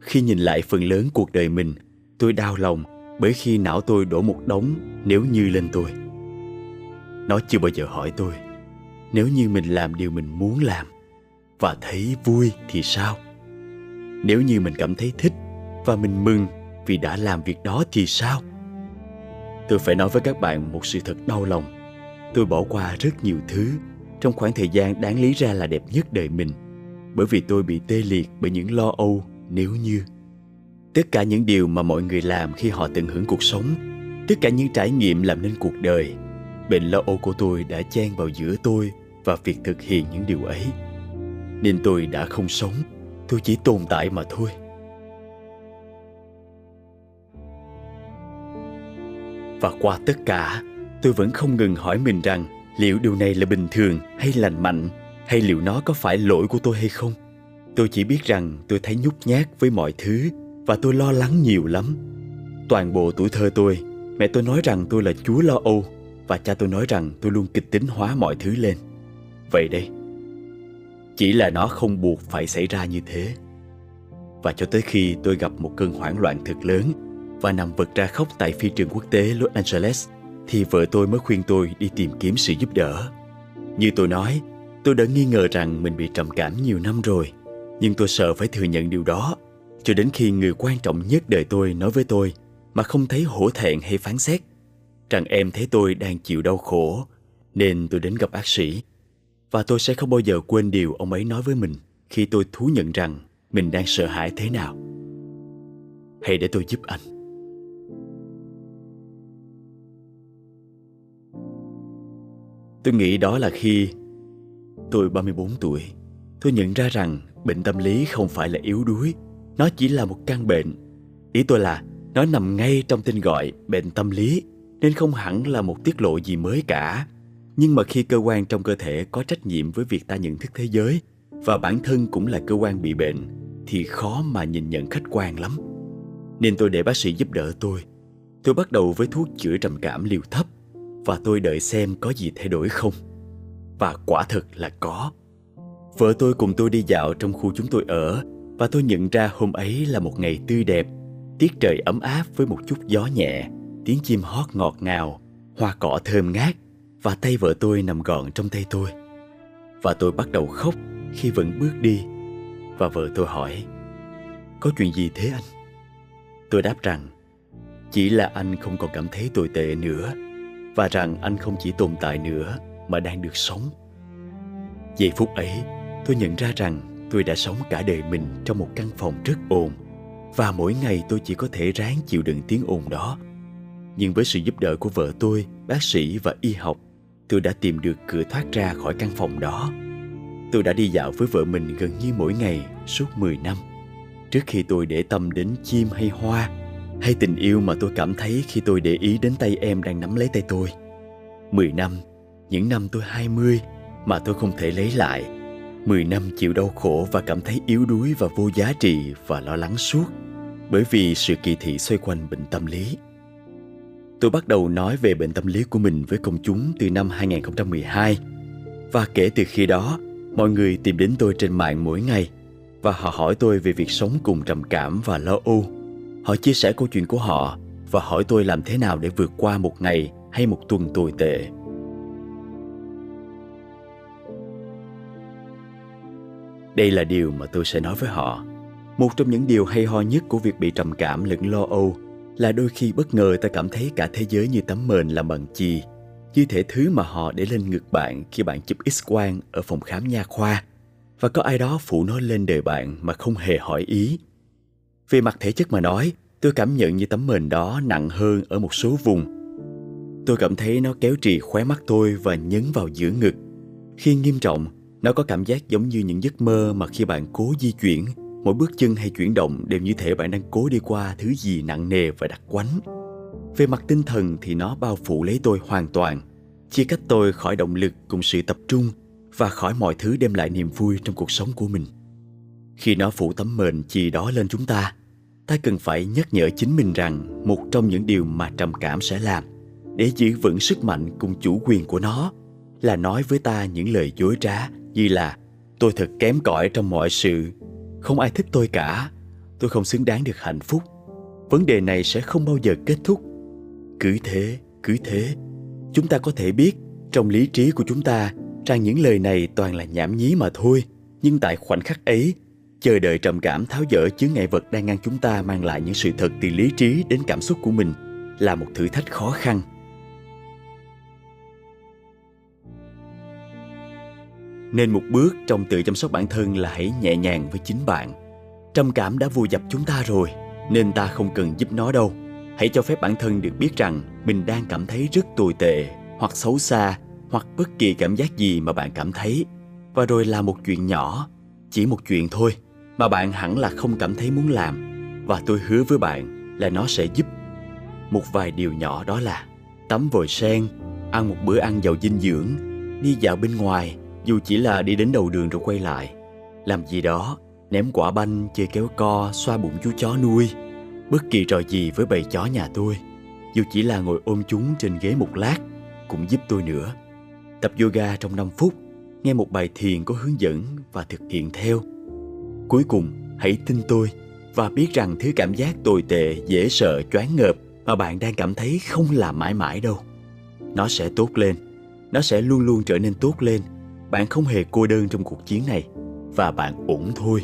khi nhìn lại phần lớn cuộc đời mình, tôi đau lòng bởi khi não tôi đổ một đống nếu như lên tôi. Nó chưa bao giờ hỏi tôi, nếu như mình làm điều mình muốn làm và thấy vui thì sao? Nếu như mình cảm thấy thích và mình mừng vì đã làm việc đó thì sao? Tôi phải nói với các bạn một sự thật đau lòng. Tôi bỏ qua rất nhiều thứ trong khoảng thời gian đáng lý ra là đẹp nhất đời mình bởi vì tôi bị tê liệt bởi những lo âu nếu như tất cả những điều mà mọi người làm khi họ tận hưởng cuộc sống, tất cả những trải nghiệm làm nên cuộc đời, bệnh lo âu của tôi đã chen vào giữa tôi và việc thực hiện những điều ấy. Nên tôi đã không sống, tôi chỉ tồn tại mà thôi. Và qua tất cả, tôi vẫn không ngừng hỏi mình rằng liệu điều này là bình thường hay lành mạnh, hay liệu nó có phải lỗi của tôi hay không tôi chỉ biết rằng tôi thấy nhút nhát với mọi thứ và tôi lo lắng nhiều lắm. Toàn bộ tuổi thơ tôi mẹ tôi nói rằng tôi là chúa lo âu và cha tôi nói rằng tôi luôn kịch tính hóa mọi thứ lên. Vậy đây chỉ là nó không buộc phải xảy ra như thế. Và cho tới khi tôi gặp một cơn hoảng loạn thật lớn và nằm vật ra khóc tại phi trường quốc tế Los Angeles thì vợ tôi mới khuyên tôi đi tìm kiếm sự giúp đỡ. Như tôi nói, tôi đã nghi ngờ rằng mình bị trầm cảm nhiều năm rồi, nhưng tôi sợ phải thừa nhận điều đó. Cho đến khi người quan trọng nhất đời tôi nói với tôi mà không thấy hổ thẹn hay phán xét rằng em thấy tôi đang chịu đau khổ, nên tôi đến gặp bác sĩ. Và tôi sẽ không bao giờ quên điều ông ấy nói với mình khi tôi thú nhận rằng mình đang sợ hãi thế nào. Hãy để tôi giúp anh. Tôi nghĩ đó là khi tôi 34 tuổi tôi nhận ra rằng bệnh tâm lý không phải là yếu đuối, nó chỉ là một căn bệnh. Ý tôi là nó nằm ngay trong tên gọi bệnh tâm lý, nên không hẳn là một tiết lộ gì mới cả. Nhưng mà khi cơ quan trong cơ thể có trách nhiệm với việc ta nhận thức thế giới và bản thân cũng là cơ quan bị bệnh, thì khó mà nhìn nhận khách quan lắm. Nên tôi để bác sĩ giúp đỡ tôi. Tôi bắt đầu với thuốc chữa trầm cảm liều thấp và tôi đợi xem có gì thay đổi không. Và quả thực là có vợ tôi cùng tôi đi dạo trong khu chúng tôi ở, và tôi nhận ra hôm ấy là một ngày tươi đẹp. Tiết trời ấm áp với một chút gió nhẹ, tiếng chim hót ngọt ngào, hoa cỏ thơm ngát, và tay vợ tôi nằm gọn trong tay tôi. Và tôi bắt đầu khóc khi vẫn bước đi. Và vợ tôi hỏi, có chuyện gì thế anh? Tôi đáp rằng, chỉ là anh không còn cảm thấy tồi tệ nữa, và rằng anh không chỉ tồn tại nữa mà đang được sống. Giây phút ấy tôi nhận ra rằng tôi đã sống cả đời mình trong một căn phòng rất ồn, và mỗi ngày tôi chỉ có thể ráng chịu đựng tiếng ồn đó. Nhưng với sự giúp đỡ của vợ tôi, bác sĩ và y học, tôi đã tìm được cửa thoát ra khỏi căn phòng đó. Tôi đã đi dạo với vợ mình gần như mỗi ngày suốt 10 năm. Trước khi tôi để tâm đến chim hay hoa, hay tình yêu mà tôi cảm thấy khi tôi để ý đến tay em đang nắm lấy tay tôi. 10 năm, những năm tôi 20 mà tôi không thể lấy lại 10 năm chịu đau khổ và cảm thấy yếu đuối và vô giá trị và lo lắng suốt bởi vì sự kỳ thị xoay quanh bệnh tâm lý. Tôi bắt đầu nói về bệnh tâm lý của mình với công chúng từ năm 2012 và kể từ khi đó, mọi người tìm đến tôi trên mạng mỗi ngày và họ hỏi tôi về việc sống cùng trầm cảm và lo âu. Họ chia sẻ câu chuyện của họ và hỏi tôi làm thế nào để vượt qua một ngày hay một tuần tồi tệ Đây là điều mà tôi sẽ nói với họ. Một trong những điều hay ho nhất của việc bị trầm cảm lẫn lo âu là đôi khi bất ngờ ta cảm thấy cả thế giới như tấm mền làm bằng chì. như thể thứ mà họ để lên ngực bạn khi bạn chụp x-quang ở phòng khám nha khoa và có ai đó phủ nó lên đời bạn mà không hề hỏi ý. Về mặt thể chất mà nói, tôi cảm nhận như tấm mền đó nặng hơn ở một số vùng. Tôi cảm thấy nó kéo trì khóe mắt tôi và nhấn vào giữa ngực. Khi nghiêm trọng, nó có cảm giác giống như những giấc mơ mà khi bạn cố di chuyển, mỗi bước chân hay chuyển động đều như thể bạn đang cố đi qua thứ gì nặng nề và đặc quánh. Về mặt tinh thần thì nó bao phủ lấy tôi hoàn toàn, chia cách tôi khỏi động lực cùng sự tập trung và khỏi mọi thứ đem lại niềm vui trong cuộc sống của mình. Khi nó phủ tấm mền chì đó lên chúng ta, ta cần phải nhắc nhở chính mình rằng một trong những điều mà trầm cảm sẽ làm để giữ vững sức mạnh cùng chủ quyền của nó là nói với ta những lời dối trá như là tôi thật kém cỏi trong mọi sự, không ai thích tôi cả, tôi không xứng đáng được hạnh phúc. Vấn đề này sẽ không bao giờ kết thúc. Cứ thế, cứ thế, chúng ta có thể biết trong lý trí của chúng ta rằng những lời này toàn là nhảm nhí mà thôi, nhưng tại khoảnh khắc ấy, chờ đợi trầm cảm tháo dỡ chướng ngại vật đang ngăn chúng ta mang lại những sự thật từ lý trí đến cảm xúc của mình là một thử thách khó khăn. Nên một bước trong tự chăm sóc bản thân là hãy nhẹ nhàng với chính bạn. Trầm cảm đã vùi dập chúng ta rồi, nên ta không cần giúp nó đâu. Hãy cho phép bản thân được biết rằng mình đang cảm thấy rất tồi tệ, hoặc xấu xa, hoặc bất kỳ cảm giác gì mà bạn cảm thấy. Và rồi là một chuyện nhỏ, chỉ một chuyện thôi, mà bạn hẳn là không cảm thấy muốn làm. Và tôi hứa với bạn là nó sẽ giúp. Một vài điều nhỏ đó là tắm vòi sen, ăn một bữa ăn giàu dinh dưỡng, đi dạo bên ngoài, dù chỉ là đi đến đầu đường rồi quay lại, làm gì đó, ném quả banh chơi kéo co, xoa bụng chú chó nuôi. Bất kỳ trò gì với bầy chó nhà tôi, dù chỉ là ngồi ôm chúng trên ghế một lát, cũng giúp tôi nữa. Tập yoga trong 5 phút, nghe một bài thiền có hướng dẫn và thực hiện theo. Cuối cùng, hãy tin tôi và biết rằng thứ cảm giác tồi tệ, dễ sợ, choáng ngợp mà bạn đang cảm thấy không là mãi mãi đâu. Nó sẽ tốt lên, nó sẽ luôn luôn trở nên tốt lên bạn không hề cô đơn trong cuộc chiến này, và bạn ổn thôi.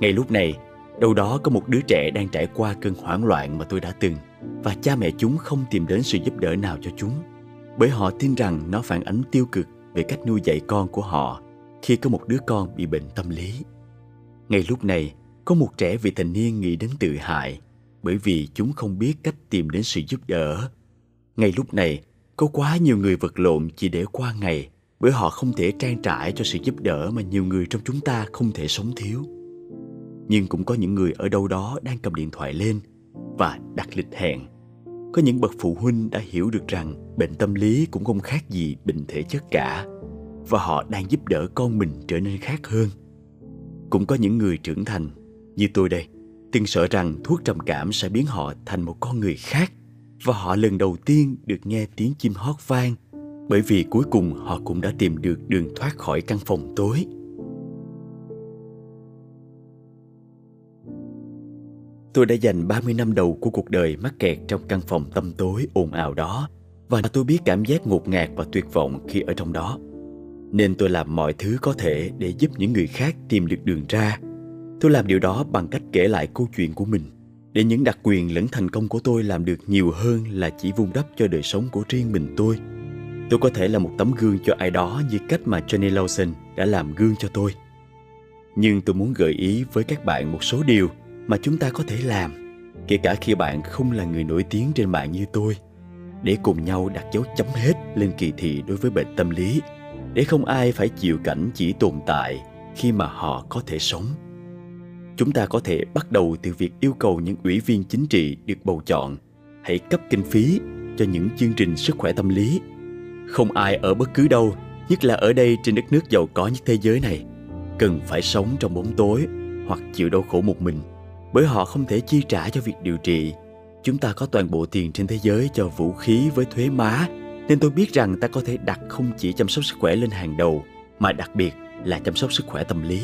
Ngay lúc này, đâu đó có một đứa trẻ đang trải qua cơn hoảng loạn mà tôi đã từng và cha mẹ chúng không tìm đến sự giúp đỡ nào cho chúng. Bởi họ tin rằng nó phản ánh tiêu cực về cách nuôi dạy con của họ khi có một đứa con bị bệnh tâm lý. Ngay lúc này, có một trẻ vị thành niên nghĩ đến tự hại bởi vì chúng không biết cách tìm đến sự giúp đỡ. Ngay lúc này, có quá nhiều người vật lộn chỉ để qua ngày bởi họ không thể trang trải cho sự giúp đỡ mà nhiều người trong chúng ta không thể sống thiếu. Nhưng cũng có những người ở đâu đó đang cầm điện thoại lên và đặt lịch hẹn. Có những bậc phụ huynh đã hiểu được rằng bệnh tâm lý cũng không khác gì bệnh thể chất cả, và họ đang giúp đỡ con mình trở nên khác hơn. Cũng có những người trưởng thành như tôi đây, từng sợ rằng thuốc trầm cảm sẽ biến họ thành một con người khác, và họ lần đầu tiên được nghe tiếng chim hót vang bởi vì cuối cùng họ cũng đã tìm được đường thoát khỏi căn phòng tối Tôi đã dành 30 năm đầu của cuộc đời mắc kẹt trong căn phòng tâm tối ồn ào đó, và tôi biết cảm giác ngột ngạt và tuyệt vọng khi ở trong đó. Nên tôi làm mọi thứ có thể để giúp những người khác tìm được đường ra. Tôi làm điều đó bằng cách kể lại câu chuyện của mình, để những đặc quyền lẫn thành công của tôi làm được nhiều hơn là chỉ vun đắp cho đời sống của riêng mình tôi – Tôi có thể là một tấm gương cho ai đó như cách mà Johnny Lawson đã làm gương cho tôi. Nhưng tôi muốn gợi ý với các bạn một số điều mà chúng ta có thể làm, kể cả khi bạn không là người nổi tiếng trên mạng như tôi, để cùng nhau đặt dấu chấm hết lên kỳ thị đối với bệnh tâm lý, để không ai phải chịu cảnh chỉ tồn tại khi mà họ có thể sống. Chúng ta có thể bắt đầu từ việc yêu cầu những ủy viên chính trị được bầu chọn hãy cấp kinh phí cho những chương trình sức khỏe tâm lý không ai ở bất cứ đâu, nhất là ở đây trên đất nước giàu có nhất thế giới này, cần phải sống trong bóng tối hoặc chịu đau khổ một mình, bởi họ không thể chi trả cho việc điều trị. Chúng ta có toàn bộ tiền trên thế giới cho vũ khí với thuế má, nên tôi biết rằng ta có thể đặt không chỉ chăm sóc sức khỏe lên hàng đầu, mà đặc biệt là chăm sóc sức khỏe tâm lý.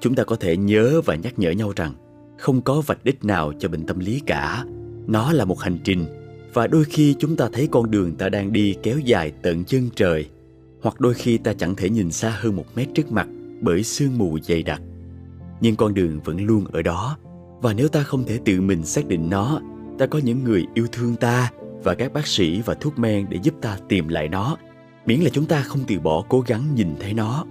Chúng ta có thể nhớ và nhắc nhở nhau rằng không có vạch đích nào cho bệnh tâm lý cả. Nó là một hành trình và đôi khi chúng ta thấy con đường ta đang đi kéo dài tận chân trời. Hoặc đôi khi ta chẳng thể nhìn xa hơn một mét trước mặt bởi sương mù dày đặc. Nhưng con đường vẫn luôn ở đó. Và nếu ta không thể tự mình xác định nó, ta có những người yêu thương ta và các bác sĩ và thuốc men để giúp ta tìm lại nó. Miễn là chúng ta không từ bỏ cố gắng nhìn thấy nó.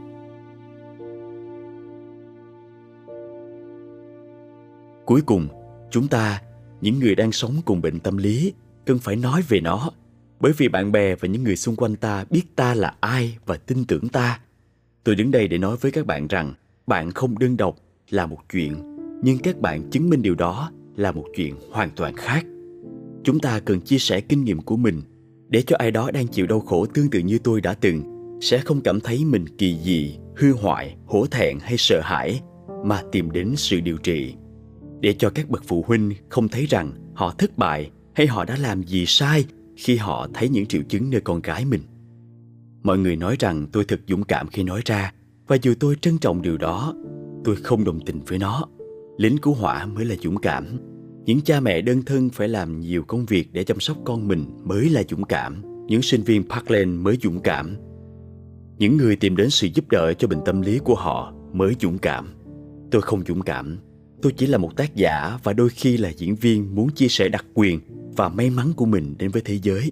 Cuối cùng, chúng ta, những người đang sống cùng bệnh tâm lý cần phải nói về nó. Bởi vì bạn bè và những người xung quanh ta biết ta là ai và tin tưởng ta. Tôi đứng đây để nói với các bạn rằng, bạn không đơn độc là một chuyện, nhưng các bạn chứng minh điều đó là một chuyện hoàn toàn khác. Chúng ta cần chia sẻ kinh nghiệm của mình. Để cho ai đó đang chịu đau khổ tương tự như tôi đã từng, sẽ không cảm thấy mình kỳ dị, hư hoại, hổ thẹn hay sợ hãi, mà tìm đến sự điều trị. Để cho các bậc phụ huynh không thấy rằng họ thất bại hay họ đã làm gì sai khi họ thấy những triệu chứng nơi con gái mình? Mọi người nói rằng tôi thật dũng cảm khi nói ra, và dù tôi trân trọng điều đó, tôi không đồng tình với nó. Lính cứu hỏa mới là dũng cảm. Những cha mẹ đơn thân phải làm nhiều công việc để chăm sóc con mình mới là dũng cảm. Những sinh viên parkland mới dũng cảm. Những người tìm đến sự giúp đỡ cho bệnh tâm lý của họ mới dũng cảm. Tôi không dũng cảm. Tôi chỉ là một tác giả và đôi khi là diễn viên muốn chia sẻ đặc quyền và may mắn của mình đến với thế giới.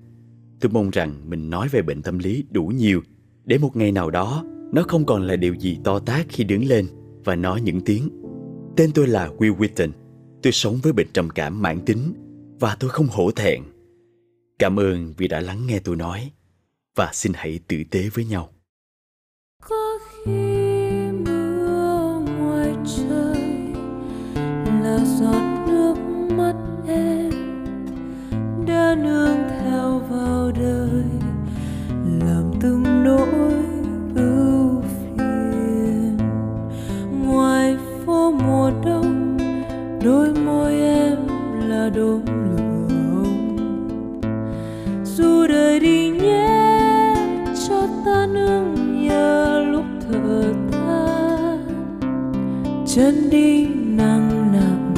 Tôi mong rằng mình nói về bệnh tâm lý đủ nhiều, để một ngày nào đó, nó không còn là điều gì to tát khi đứng lên và nói những tiếng. Tên tôi là will whitton tôi sống với bệnh trầm cảm mãn tính và tôi không hổ thẹn. Cảm ơn vì đã lắng nghe tôi nói và xin hãy tử tế với nhau. Có khi mưa ngoài trời là gió đốm lửa hồng dù đời đi nhé cho ta nương nhờ lúc thở than chân đi nặng nặng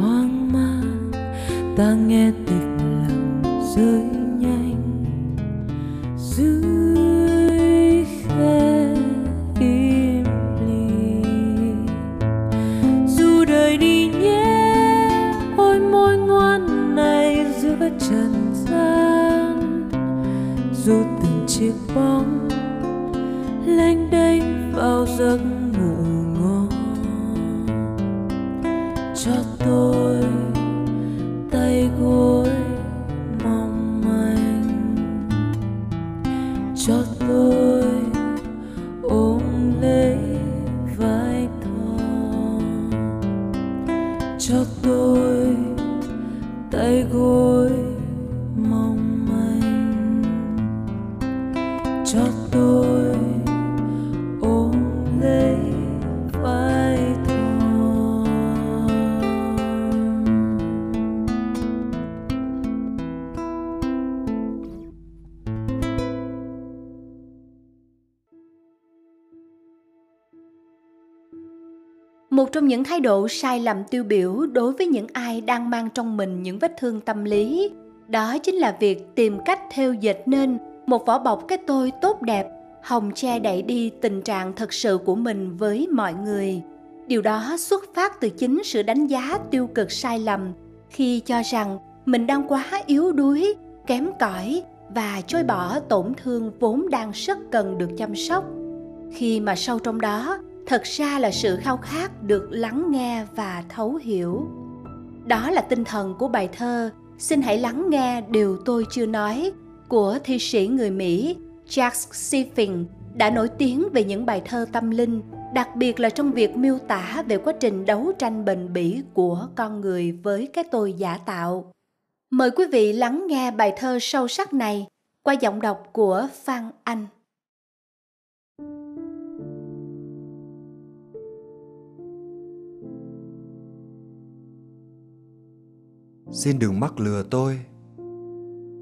hoang mang ta nghe tịch lặng rơi từng chiếc bóng, lênh đênh vào giấc ngủ ngon. Cho tôi tay gối mong manh. Cho tôi trong những thái độ sai lầm tiêu biểu đối với những ai đang mang trong mình những vết thương tâm lý, đó chính là việc tìm cách theo dịch nên một vỏ bọc cái tôi tốt đẹp, hồng che đậy đi tình trạng thật sự của mình với mọi người. Điều đó xuất phát từ chính sự đánh giá tiêu cực sai lầm khi cho rằng mình đang quá yếu đuối, kém cỏi và chối bỏ tổn thương vốn đang rất cần được chăm sóc. Khi mà sâu trong đó thật ra là sự khao khát được lắng nghe và thấu hiểu. Đó là tinh thần của bài thơ xin hãy lắng nghe điều tôi chưa nói của thi sĩ người mỹ jack Siffin đã nổi tiếng về những bài thơ tâm linh, đặc biệt là trong việc miêu tả về quá trình đấu tranh bền bỉ của con người với cái tôi giả tạo. Mời quý vị lắng nghe bài thơ sâu sắc này qua giọng đọc của phan anh. Xin đừng mắc lừa tôi.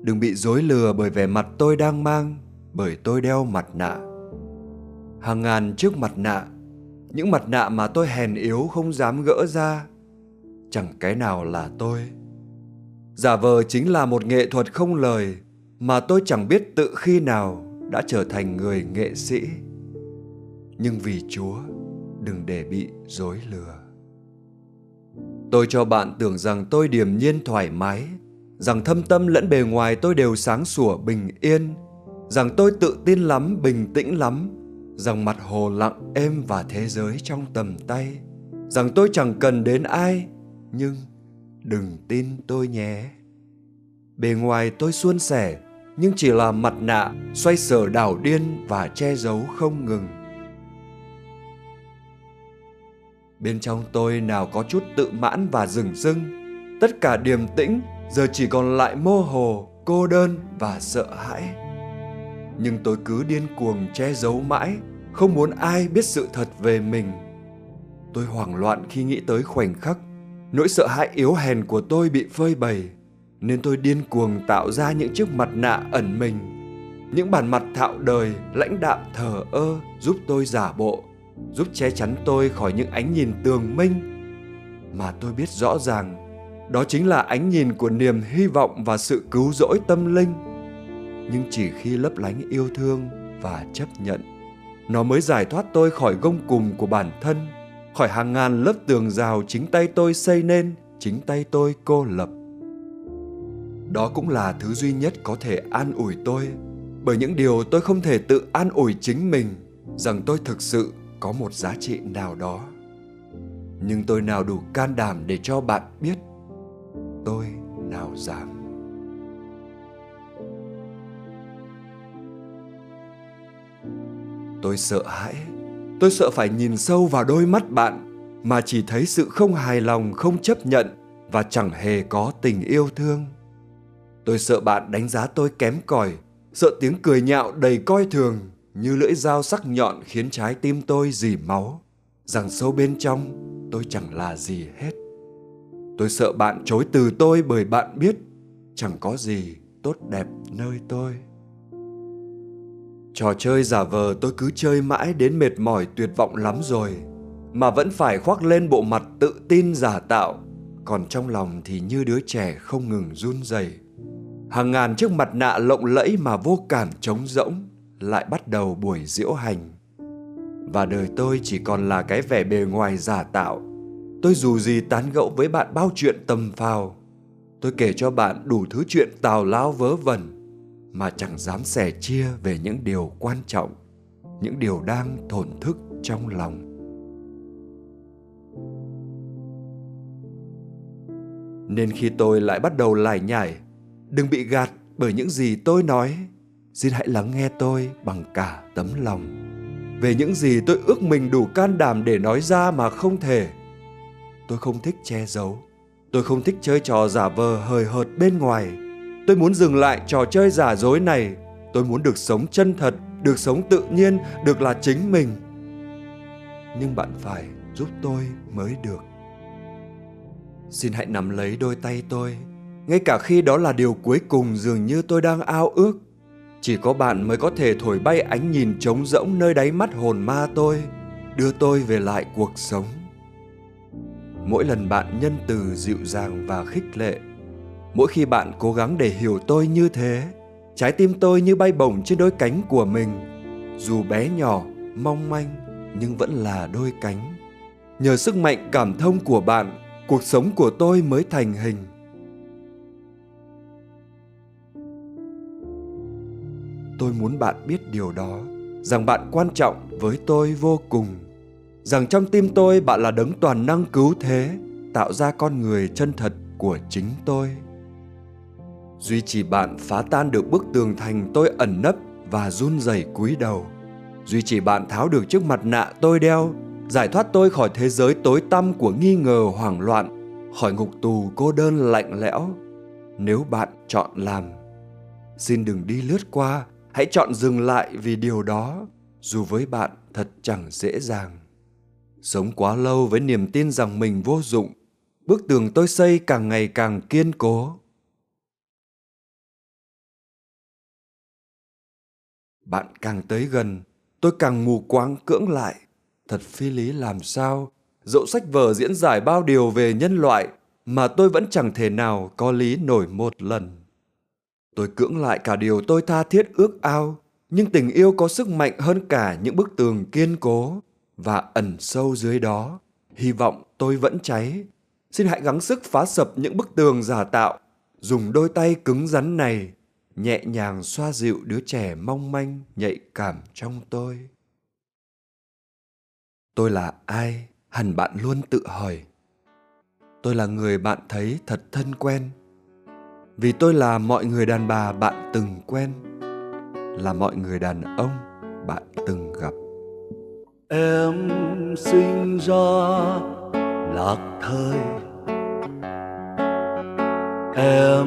Đừng bị dối lừa bởi vẻ mặt tôi đang mang, bởi tôi đeo mặt nạ. Hàng ngàn chiếc mặt nạ, những mặt nạ mà tôi hèn yếu không dám gỡ ra, chẳng cái nào là tôi. Giả vờ chính là một nghệ thuật không lời mà tôi chẳng biết tự khi nào đã trở thành người nghệ sĩ. Nhưng vì chúa, đừng để bị dối lừa tôi cho bạn tưởng rằng tôi điềm nhiên thoải mái, rằng thâm tâm lẫn bề ngoài tôi đều sáng sủa, bình yên, rằng tôi tự tin lắm, bình tĩnh lắm, rằng mặt hồ lặng êm và thế giới trong tầm tay, rằng tôi chẳng cần đến ai, nhưng đừng tin tôi nhé. Bề ngoài tôi suôn sẻ, nhưng chỉ là mặt nạ xoay sở đảo điên và che giấu không ngừng. Bên trong tôi nào có chút tự mãn và rừng rưng, tất cả điềm tĩnh, giờ chỉ còn lại mơ hồ, cô đơn và sợ hãi. Nhưng tôi cứ điên cuồng che giấu mãi, không muốn ai biết sự thật về mình. Tôi hoảng loạn khi nghĩ tới khoảnh khắc nỗi sợ hãi yếu hèn của tôi bị phơi bày, nên tôi điên cuồng tạo ra những chiếc mặt nạ ẩn mình, những bản mặt thạo đời, lãnh đạm thờ ơ giúp tôi giả bộ giúp che chắn tôi khỏi những ánh nhìn tường minh. Mà tôi biết rõ ràng, đó chính là ánh nhìn của niềm hy vọng và sự cứu rỗi tâm linh. Nhưng chỉ khi lấp lánh yêu thương và chấp nhận, nó mới giải thoát tôi khỏi gông cùm của bản thân, khỏi hàng ngàn lớp tường rào chính tay tôi xây nên, chính tay tôi cô lập. Đó cũng là thứ duy nhất có thể an ủi tôi, bởi những điều tôi không thể tự an ủi chính mình, rằng tôi thực sự có một giá trị nào đó. Nhưng tôi nào đủ can đảm để cho bạn biết, tôi nào dám. Tôi sợ hãi, tôi sợ phải nhìn sâu vào đôi mắt bạn mà chỉ thấy sự không hài lòng, không chấp nhận và chẳng hề có tình yêu thương. Tôi sợ bạn đánh giá tôi kém cỏi, sợ tiếng cười nhạo đầy coi thường như lưỡi dao sắc nhọn khiến trái tim tôi dì máu. Rằng sâu bên trong, tôi chẳng là gì hết. Tôi sợ bạn chối từ tôi bởi bạn biết, chẳng có gì tốt đẹp nơi tôi. Trò chơi giả vờ, tôi cứ chơi mãi đến mệt mỏi tuyệt vọng lắm rồi, mà vẫn phải khoác lên bộ mặt tự tin giả tạo. Còn trong lòng thì như đứa trẻ không ngừng run rẩy. Hàng ngàn chiếc mặt nạ lộng lẫy mà vô cảm trống rỗng lại bắt đầu buổi diễu hành. Và đời tôi chỉ còn là cái vẻ bề ngoài giả tạo. Tôi dù gì tán gẫu với bạn bao chuyện tầm phào. Tôi kể cho bạn đủ thứ chuyện tào lao vớ vẩn, mà chẳng dám sẻ chia về những điều quan trọng, những điều đang thổn thức trong lòng. Nên khi tôi lại bắt đầu lải nhải, đừng bị gạt bởi những gì tôi nói xin hãy lắng nghe tôi bằng cả tấm lòng. Về những gì tôi ước mình đủ can đảm để nói ra mà không thể. Tôi không thích che giấu. Tôi không thích chơi trò giả vờ hời hợt bên ngoài. Tôi muốn dừng lại trò chơi giả dối này. Tôi muốn được sống chân thật, được sống tự nhiên, được là chính mình. Nhưng bạn phải giúp tôi mới được. Xin hãy nắm lấy đôi tay tôi. Ngay cả khi đó là điều cuối cùng dường như tôi đang ao ước chỉ có bạn mới có thể thổi bay ánh nhìn trống rỗng nơi đáy mắt hồn ma tôi, đưa tôi về lại cuộc sống. Mỗi lần bạn nhân từ dịu dàng và khích lệ, mỗi khi bạn cố gắng để hiểu tôi như thế, trái tim tôi như bay bổng trên đôi cánh của mình. Dù bé nhỏ, mong manh, nhưng vẫn là đôi cánh. Nhờ sức mạnh cảm thông của bạn, cuộc sống của tôi mới thành hình. Tôi muốn bạn biết điều đó, rằng bạn quan trọng với tôi vô cùng, rằng trong tim tôi bạn là đấng toàn năng cứu thế, tạo ra con người chân thật của chính tôi. Duy trì bạn phá tan được bức tường thành tôi ẩn nấp và run rẩy cúi đầu. Duy trì bạn tháo được chiếc mặt nạ tôi đeo, giải thoát tôi khỏi thế giới tối tăm của nghi ngờ hoảng loạn, khỏi ngục tù cô đơn lạnh lẽo. Nếu bạn chọn làm, xin đừng đi lướt qua hãy chọn dừng lại vì điều đó, dù với bạn thật chẳng dễ dàng. Sống quá lâu với niềm tin rằng mình vô dụng bức tường tôi xây càng ngày càng kiên cố. Bạn càng tới gần, tôi càng mù quáng cưỡng lại. Thật phi lý làm sao? Dẫu sách vở diễn giải bao điều về nhân loại, mà tôi vẫn chẳng thể nào có lý nổi một lần tôi cưỡng lại cả điều tôi tha thiết ước ao, nhưng tình yêu có sức mạnh hơn cả những bức tường kiên cố và ẩn sâu dưới đó. Hy vọng tôi vẫn cháy. Xin hãy gắng sức phá sập những bức tường giả tạo, dùng đôi tay cứng rắn này nhẹ nhàng xoa dịu đứa trẻ mong manh nhạy cảm trong tôi. Tôi là ai? Hẳn bạn luôn tự hỏi. Tôi là người bạn thấy thật thân quen vì tôi là mọi người đàn bà bạn từng quen, là mọi người đàn ông bạn từng gặp. Em sinh ra lạc thời, em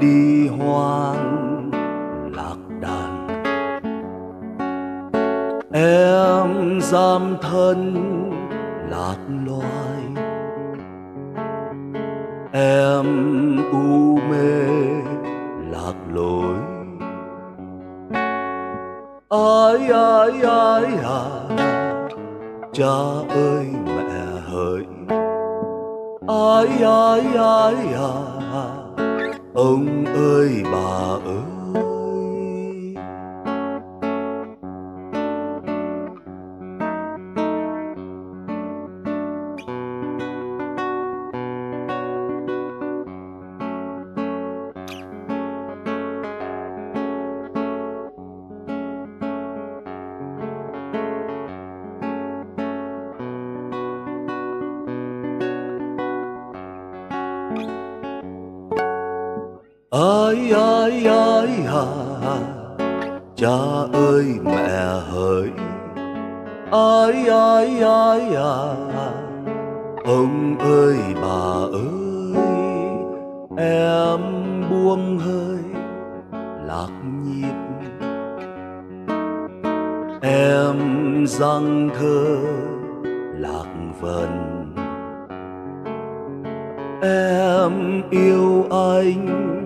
đi hoang lạc đàn. Em giam thân lạc loài em u mê lạc lối. Ai ai ai à cha ơi, mẹ hỡi. Ai ai ai à ông ơi, bà ơi. Ai hà cha ơi, mẹ hỡi. Ai ai ai à? Ông ơi, bà ơi, em buông hơi, lạc nhịp. Em răng thơ, lạc vần. Em yêu anh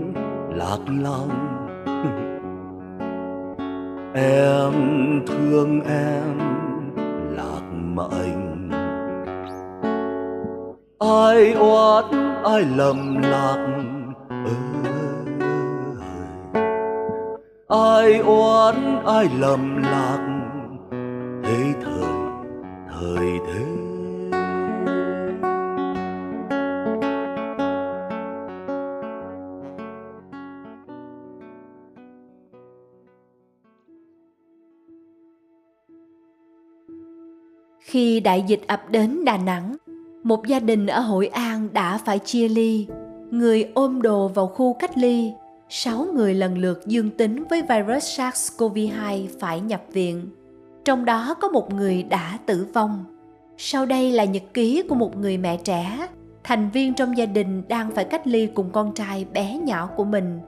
lạc lòng em thương em, lạc mệnh ai oán ai lầm lạc. Ơi ai oán ai lầm lạc. Thế thời thời thế Khi đại dịch ập đến Đà Nẵng, một gia đình ở Hội An đã phải chia ly. Người ôm đồ vào khu cách ly, sáu người lần lượt dương tính với virus SARS-CoV-2 phải nhập viện. Trong đó có một người đã tử vong. Sau đây là nhật ký của một người mẹ trẻ, thành viên trong gia đình đang phải cách ly cùng con trai bé nhỏ của mình.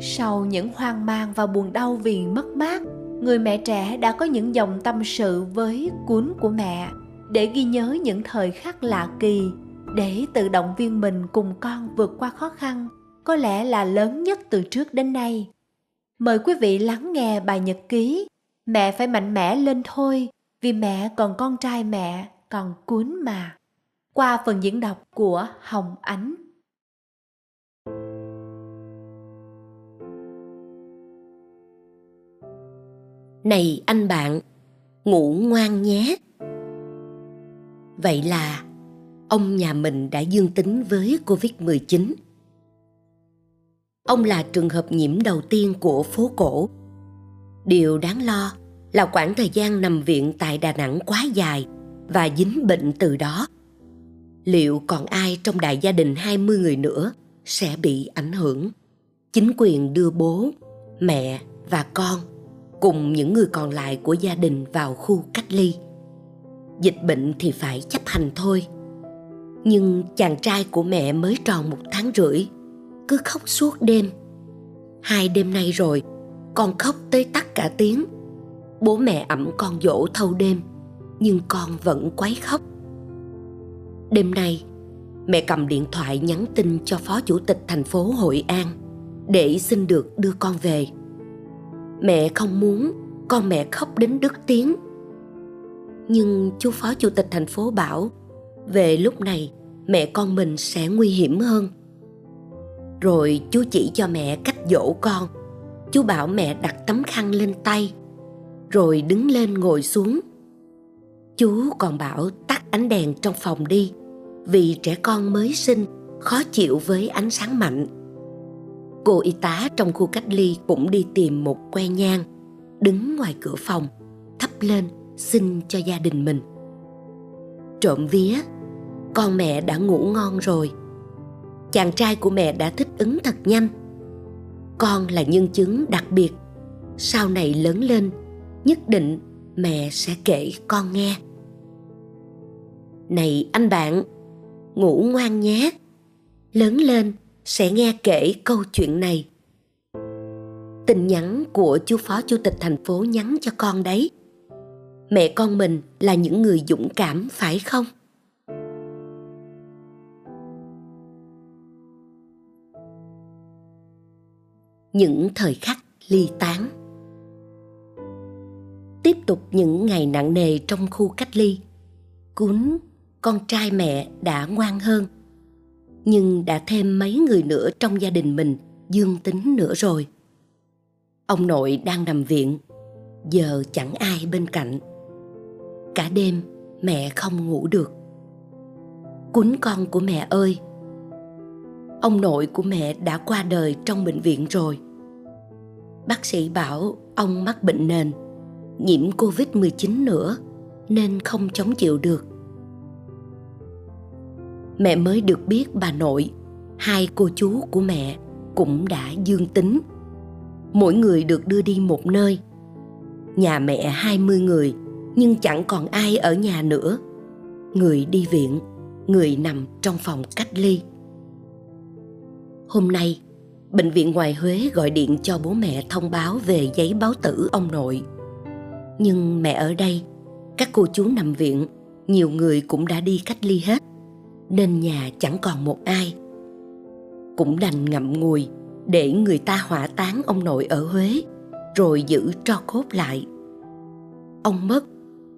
Sau những hoang mang và buồn đau vì mất mát, người mẹ trẻ đã có những dòng tâm sự với cuốn của mẹ để ghi nhớ những thời khắc lạ kỳ, để tự động viên mình cùng con vượt qua khó khăn, có lẽ là lớn nhất từ trước đến nay. Mời quý vị lắng nghe bài nhật ký mẹ phải mạnh mẽ lên thôi, vì mẹ còn con trai mẹ, còn cuốn mà qua phần diễn đọc của hồng ánh. Này anh bạn, ngủ ngoan nhé. Vậy là ông nhà mình đã dương tính với Covid-19. Ông là trường hợp nhiễm đầu tiên của phố cổ. Điều đáng lo là khoảng thời gian nằm viện tại Đà Nẵng quá dài và dính bệnh từ đó. Liệu còn ai trong đại gia đình 20 người nữa sẽ bị ảnh hưởng? Chính quyền đưa bố, mẹ và con cùng những người còn lại của gia đình vào khu cách ly. Dịch bệnh thì phải chấp hành thôi. Nhưng chàng trai của mẹ mới tròn một tháng rưỡi, cứ khóc suốt đêm. Hai đêm nay rồi con khóc tới tắt cả tiếng. Bố mẹ ẩm con dỗ thâu đêm, nhưng con vẫn quấy khóc. Đêm nay, mẹ cầm điện thoại nhắn tin cho phó chủ tịch thành phố hội an để xin được đưa con về mẹ không muốn con mẹ khóc đến đứt tiếng. Nhưng chú phó chủ tịch thành phố bảo, về lúc này mẹ con mình sẽ nguy hiểm hơn. Rồi chú chỉ cho mẹ cách dỗ con. Chú bảo mẹ đặt tấm khăn lên tay, rồi đứng lên ngồi xuống. Chú còn bảo tắt ánh đèn trong phòng đi, vì trẻ con mới sinh, khó chịu với ánh sáng mạnh cô y tá trong khu cách ly cũng đi tìm một que nhang, đứng ngoài cửa phòng, thắp lên xin cho gia đình mình. Trộm vía, con mẹ đã ngủ ngon rồi. Chàng trai của mẹ đã thích ứng thật nhanh. Con là nhân chứng đặc biệt. Sau này lớn lên, nhất định mẹ sẽ kể con nghe. Này anh bạn, ngủ ngoan nhé. Lớn lên sẽ nghe kể câu chuyện này. Tin nhắn của chú phó chủ tịch thành phố nhắn cho con đấy. Mẹ con mình là những người dũng cảm, phải không? Những thời khắc ly tán. Tiếp tục những ngày nặng nề trong khu cách ly. Cún, con trai mẹ đã ngoan hơn nhưng đã thêm mấy người nữa trong gia đình mình, dương tính nữa rồi. Ông nội đang nằm viện, giờ chẳng ai bên cạnh. Cả đêm, mẹ không ngủ được. Cún con của mẹ ơi! Ông nội của mẹ đã qua đời trong bệnh viện rồi. Bác sĩ bảo ông mắc bệnh nền, nhiễm covid 19 nữa, nên không chống chịu được mẹ mới được biết bà nội, hai cô chú của mẹ cũng đã dương tính. Mỗi người được đưa đi một nơi. Nhà mẹ 20 người, nhưng chẳng còn ai ở nhà nữa. Người đi viện, người nằm trong phòng cách ly. Hôm nay, bệnh viện ngoài huế gọi điện cho bố mẹ thông báo về giấy báo tử ông nội. Nhưng mẹ ở đây, các cô chú nằm viện, nhiều người cũng đã đi cách ly hết nên nhà chẳng còn một ai. Cũng đành ngậm ngùi để người ta hỏa táng ông nội ở huế, rồi giữ tro cốt lại. Ông mất,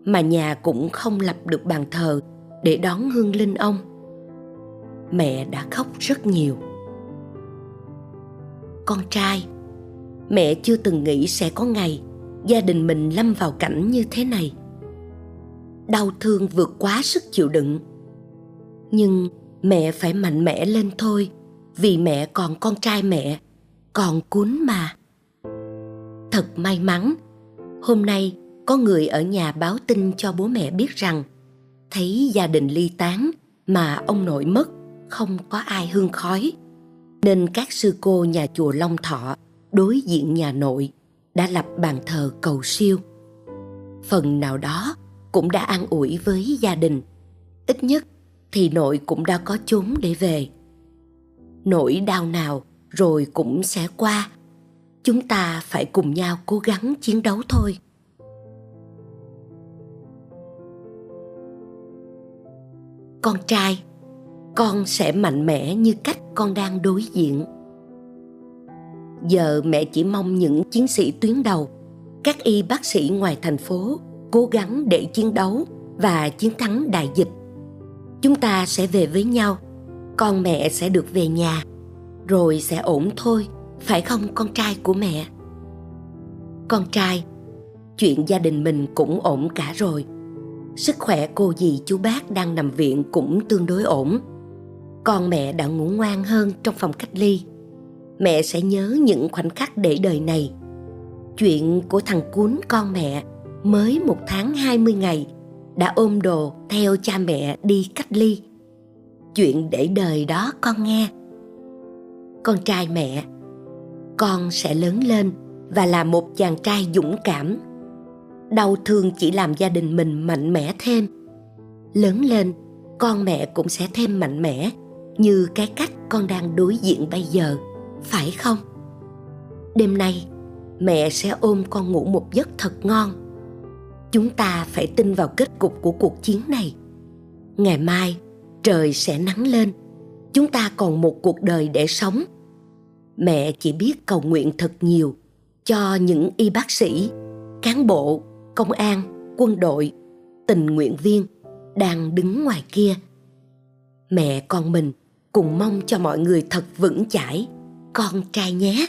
mà nhà cũng không lập được bàn thờ để đón hương linh ông. Mẹ đã khóc rất nhiều. Con trai, mẹ chưa từng nghĩ sẽ có ngày gia đình mình lâm vào cảnh như thế này. Đau thương vượt quá sức chịu đựng nhưng mẹ phải mạnh mẽ lên thôi, vì mẹ còn con trai mẹ, còn cuốn mà. Thật may mắn, hôm nay có người ở nhà báo tin cho bố mẹ biết rằng, thấy gia đình ly tán mà ông nội mất, không có ai hương khói. Nên các sư cô nhà chùa long thọ đối diện nhà nội đã lập bàn thờ cầu siêu. Phần nào đó cũng đã an ủi với gia đình, ít nhất thì nội cũng đã có chốn để về. Nỗi đau nào rồi cũng sẽ qua. Chúng ta phải cùng nhau cố gắng chiến đấu thôi. Con trai, con sẽ mạnh mẽ như cách con đang đối diện. Giờ mẹ chỉ mong những chiến sĩ tuyến đầu, các y bác sĩ ngoài thành phố cố gắng để chiến đấu và chiến thắng đại dịch chúng ta sẽ về với nhau. Con mẹ sẽ được về nhà. Rồi sẽ ổn thôi. Phải không, con trai của mẹ? Con trai, chuyện gia đình mình cũng ổn cả rồi. Sức khỏe cô dì chú bác đang nằm viện cũng tương đối ổn. Con mẹ đã ngủ ngoan hơn trong phòng cách ly. Mẹ sẽ nhớ những khoảnh khắc để đời này. Chuyện của thằng cuốn con mẹ mới một tháng hai mươi ngày đã ôm đồ theo cha mẹ đi cách ly. Chuyện để đời đó con nghe. Con trai mẹ, con sẽ lớn lên và là một chàng trai dũng cảm. Đau thương chỉ làm gia đình mình mạnh mẽ thêm. Lớn lên, con mẹ cũng sẽ thêm mạnh mẽ, như cái cách con đang đối diện bây giờ, phải không? Đêm nay, mẹ sẽ ôm con ngủ một giấc thật ngon chúng ta phải tin vào kết cục của cuộc chiến này. Ngày mai, trời sẽ nắng lên. Chúng ta còn một cuộc đời để sống. Mẹ chỉ biết cầu nguyện thật nhiều cho những y bác sĩ, cán bộ, công an, quân đội, tình nguyện viên đang đứng ngoài kia. Mẹ con mình cùng mong cho mọi người thật vững chãi, con trai nhé.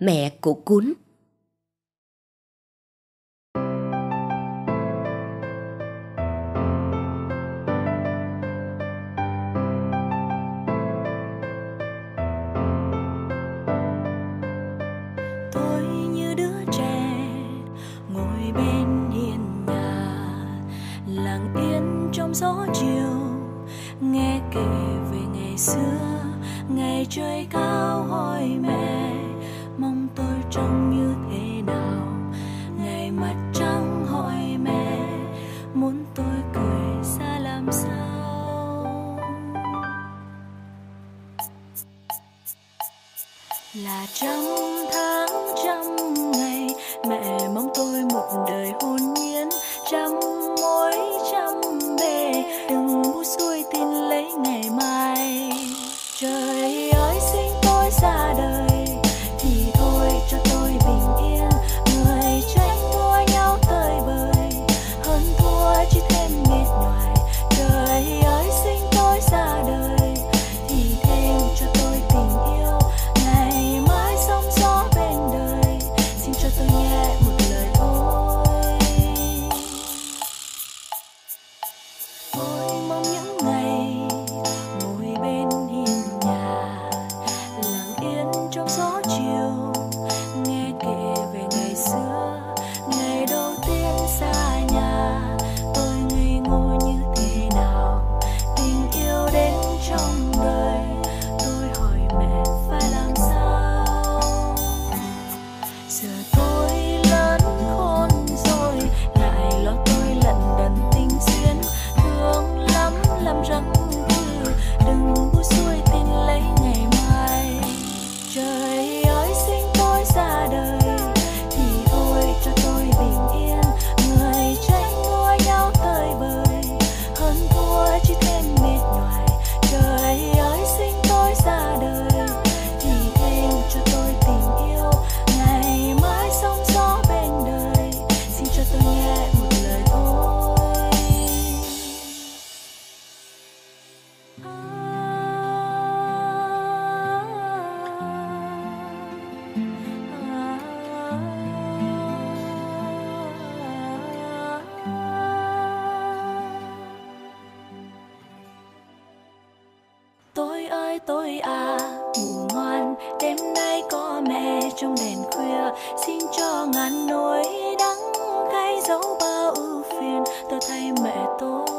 Mẹ của cún trong gió chiều. Nghe kể về ngày xưa, ngày trời cao hỏi mẹ, mong tôi trông như thế nào? Ngày mặt trăng hỏi mẹ, muốn tôi cười ra làm sao? Là trăm tháng trăm ngày, mẹ mong tôi một đời hôn nhiên, trăm môi tôi ơi tôi à ngủ ngoan, đêm nay có mẹ trong đèn khuya. Xin cho ngàn nỗi đắng cay dấu bao ưu phiền, tôi thay mẹ tôi.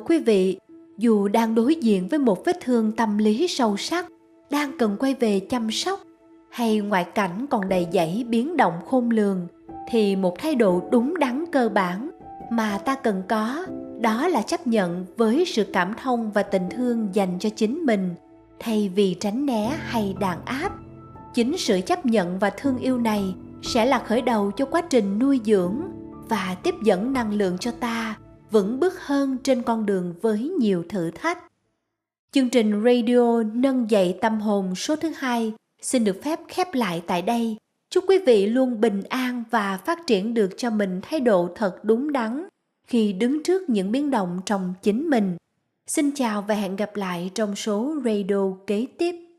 Quý vị, dù đang đối diện với một vết thương tâm lý sâu sắc, đang cần quay về chăm sóc, hay ngoại cảnh còn đầy dẫy biến động khôn lường, thì một thái độ đúng đắn cơ bản mà ta cần có đó là chấp nhận với sự cảm thông và tình thương dành cho chính mình thay vì tránh né hay đàn áp. Chính sự chấp nhận và thương yêu này sẽ là khởi đầu cho quá trình nuôi dưỡng và tiếp dẫn năng lượng cho ta vững bước hơn trên con đường với nhiều thử thách. Chương trình radio nâng dậy tâm hồn số thứ hai xin được phép khép lại tại đây. Chúc quý vị luôn bình an và phát triển được cho mình thái độ thật đúng đắn khi đứng trước những biến động trong chính mình. Xin chào và hẹn gặp lại trong số radio kế tiếp.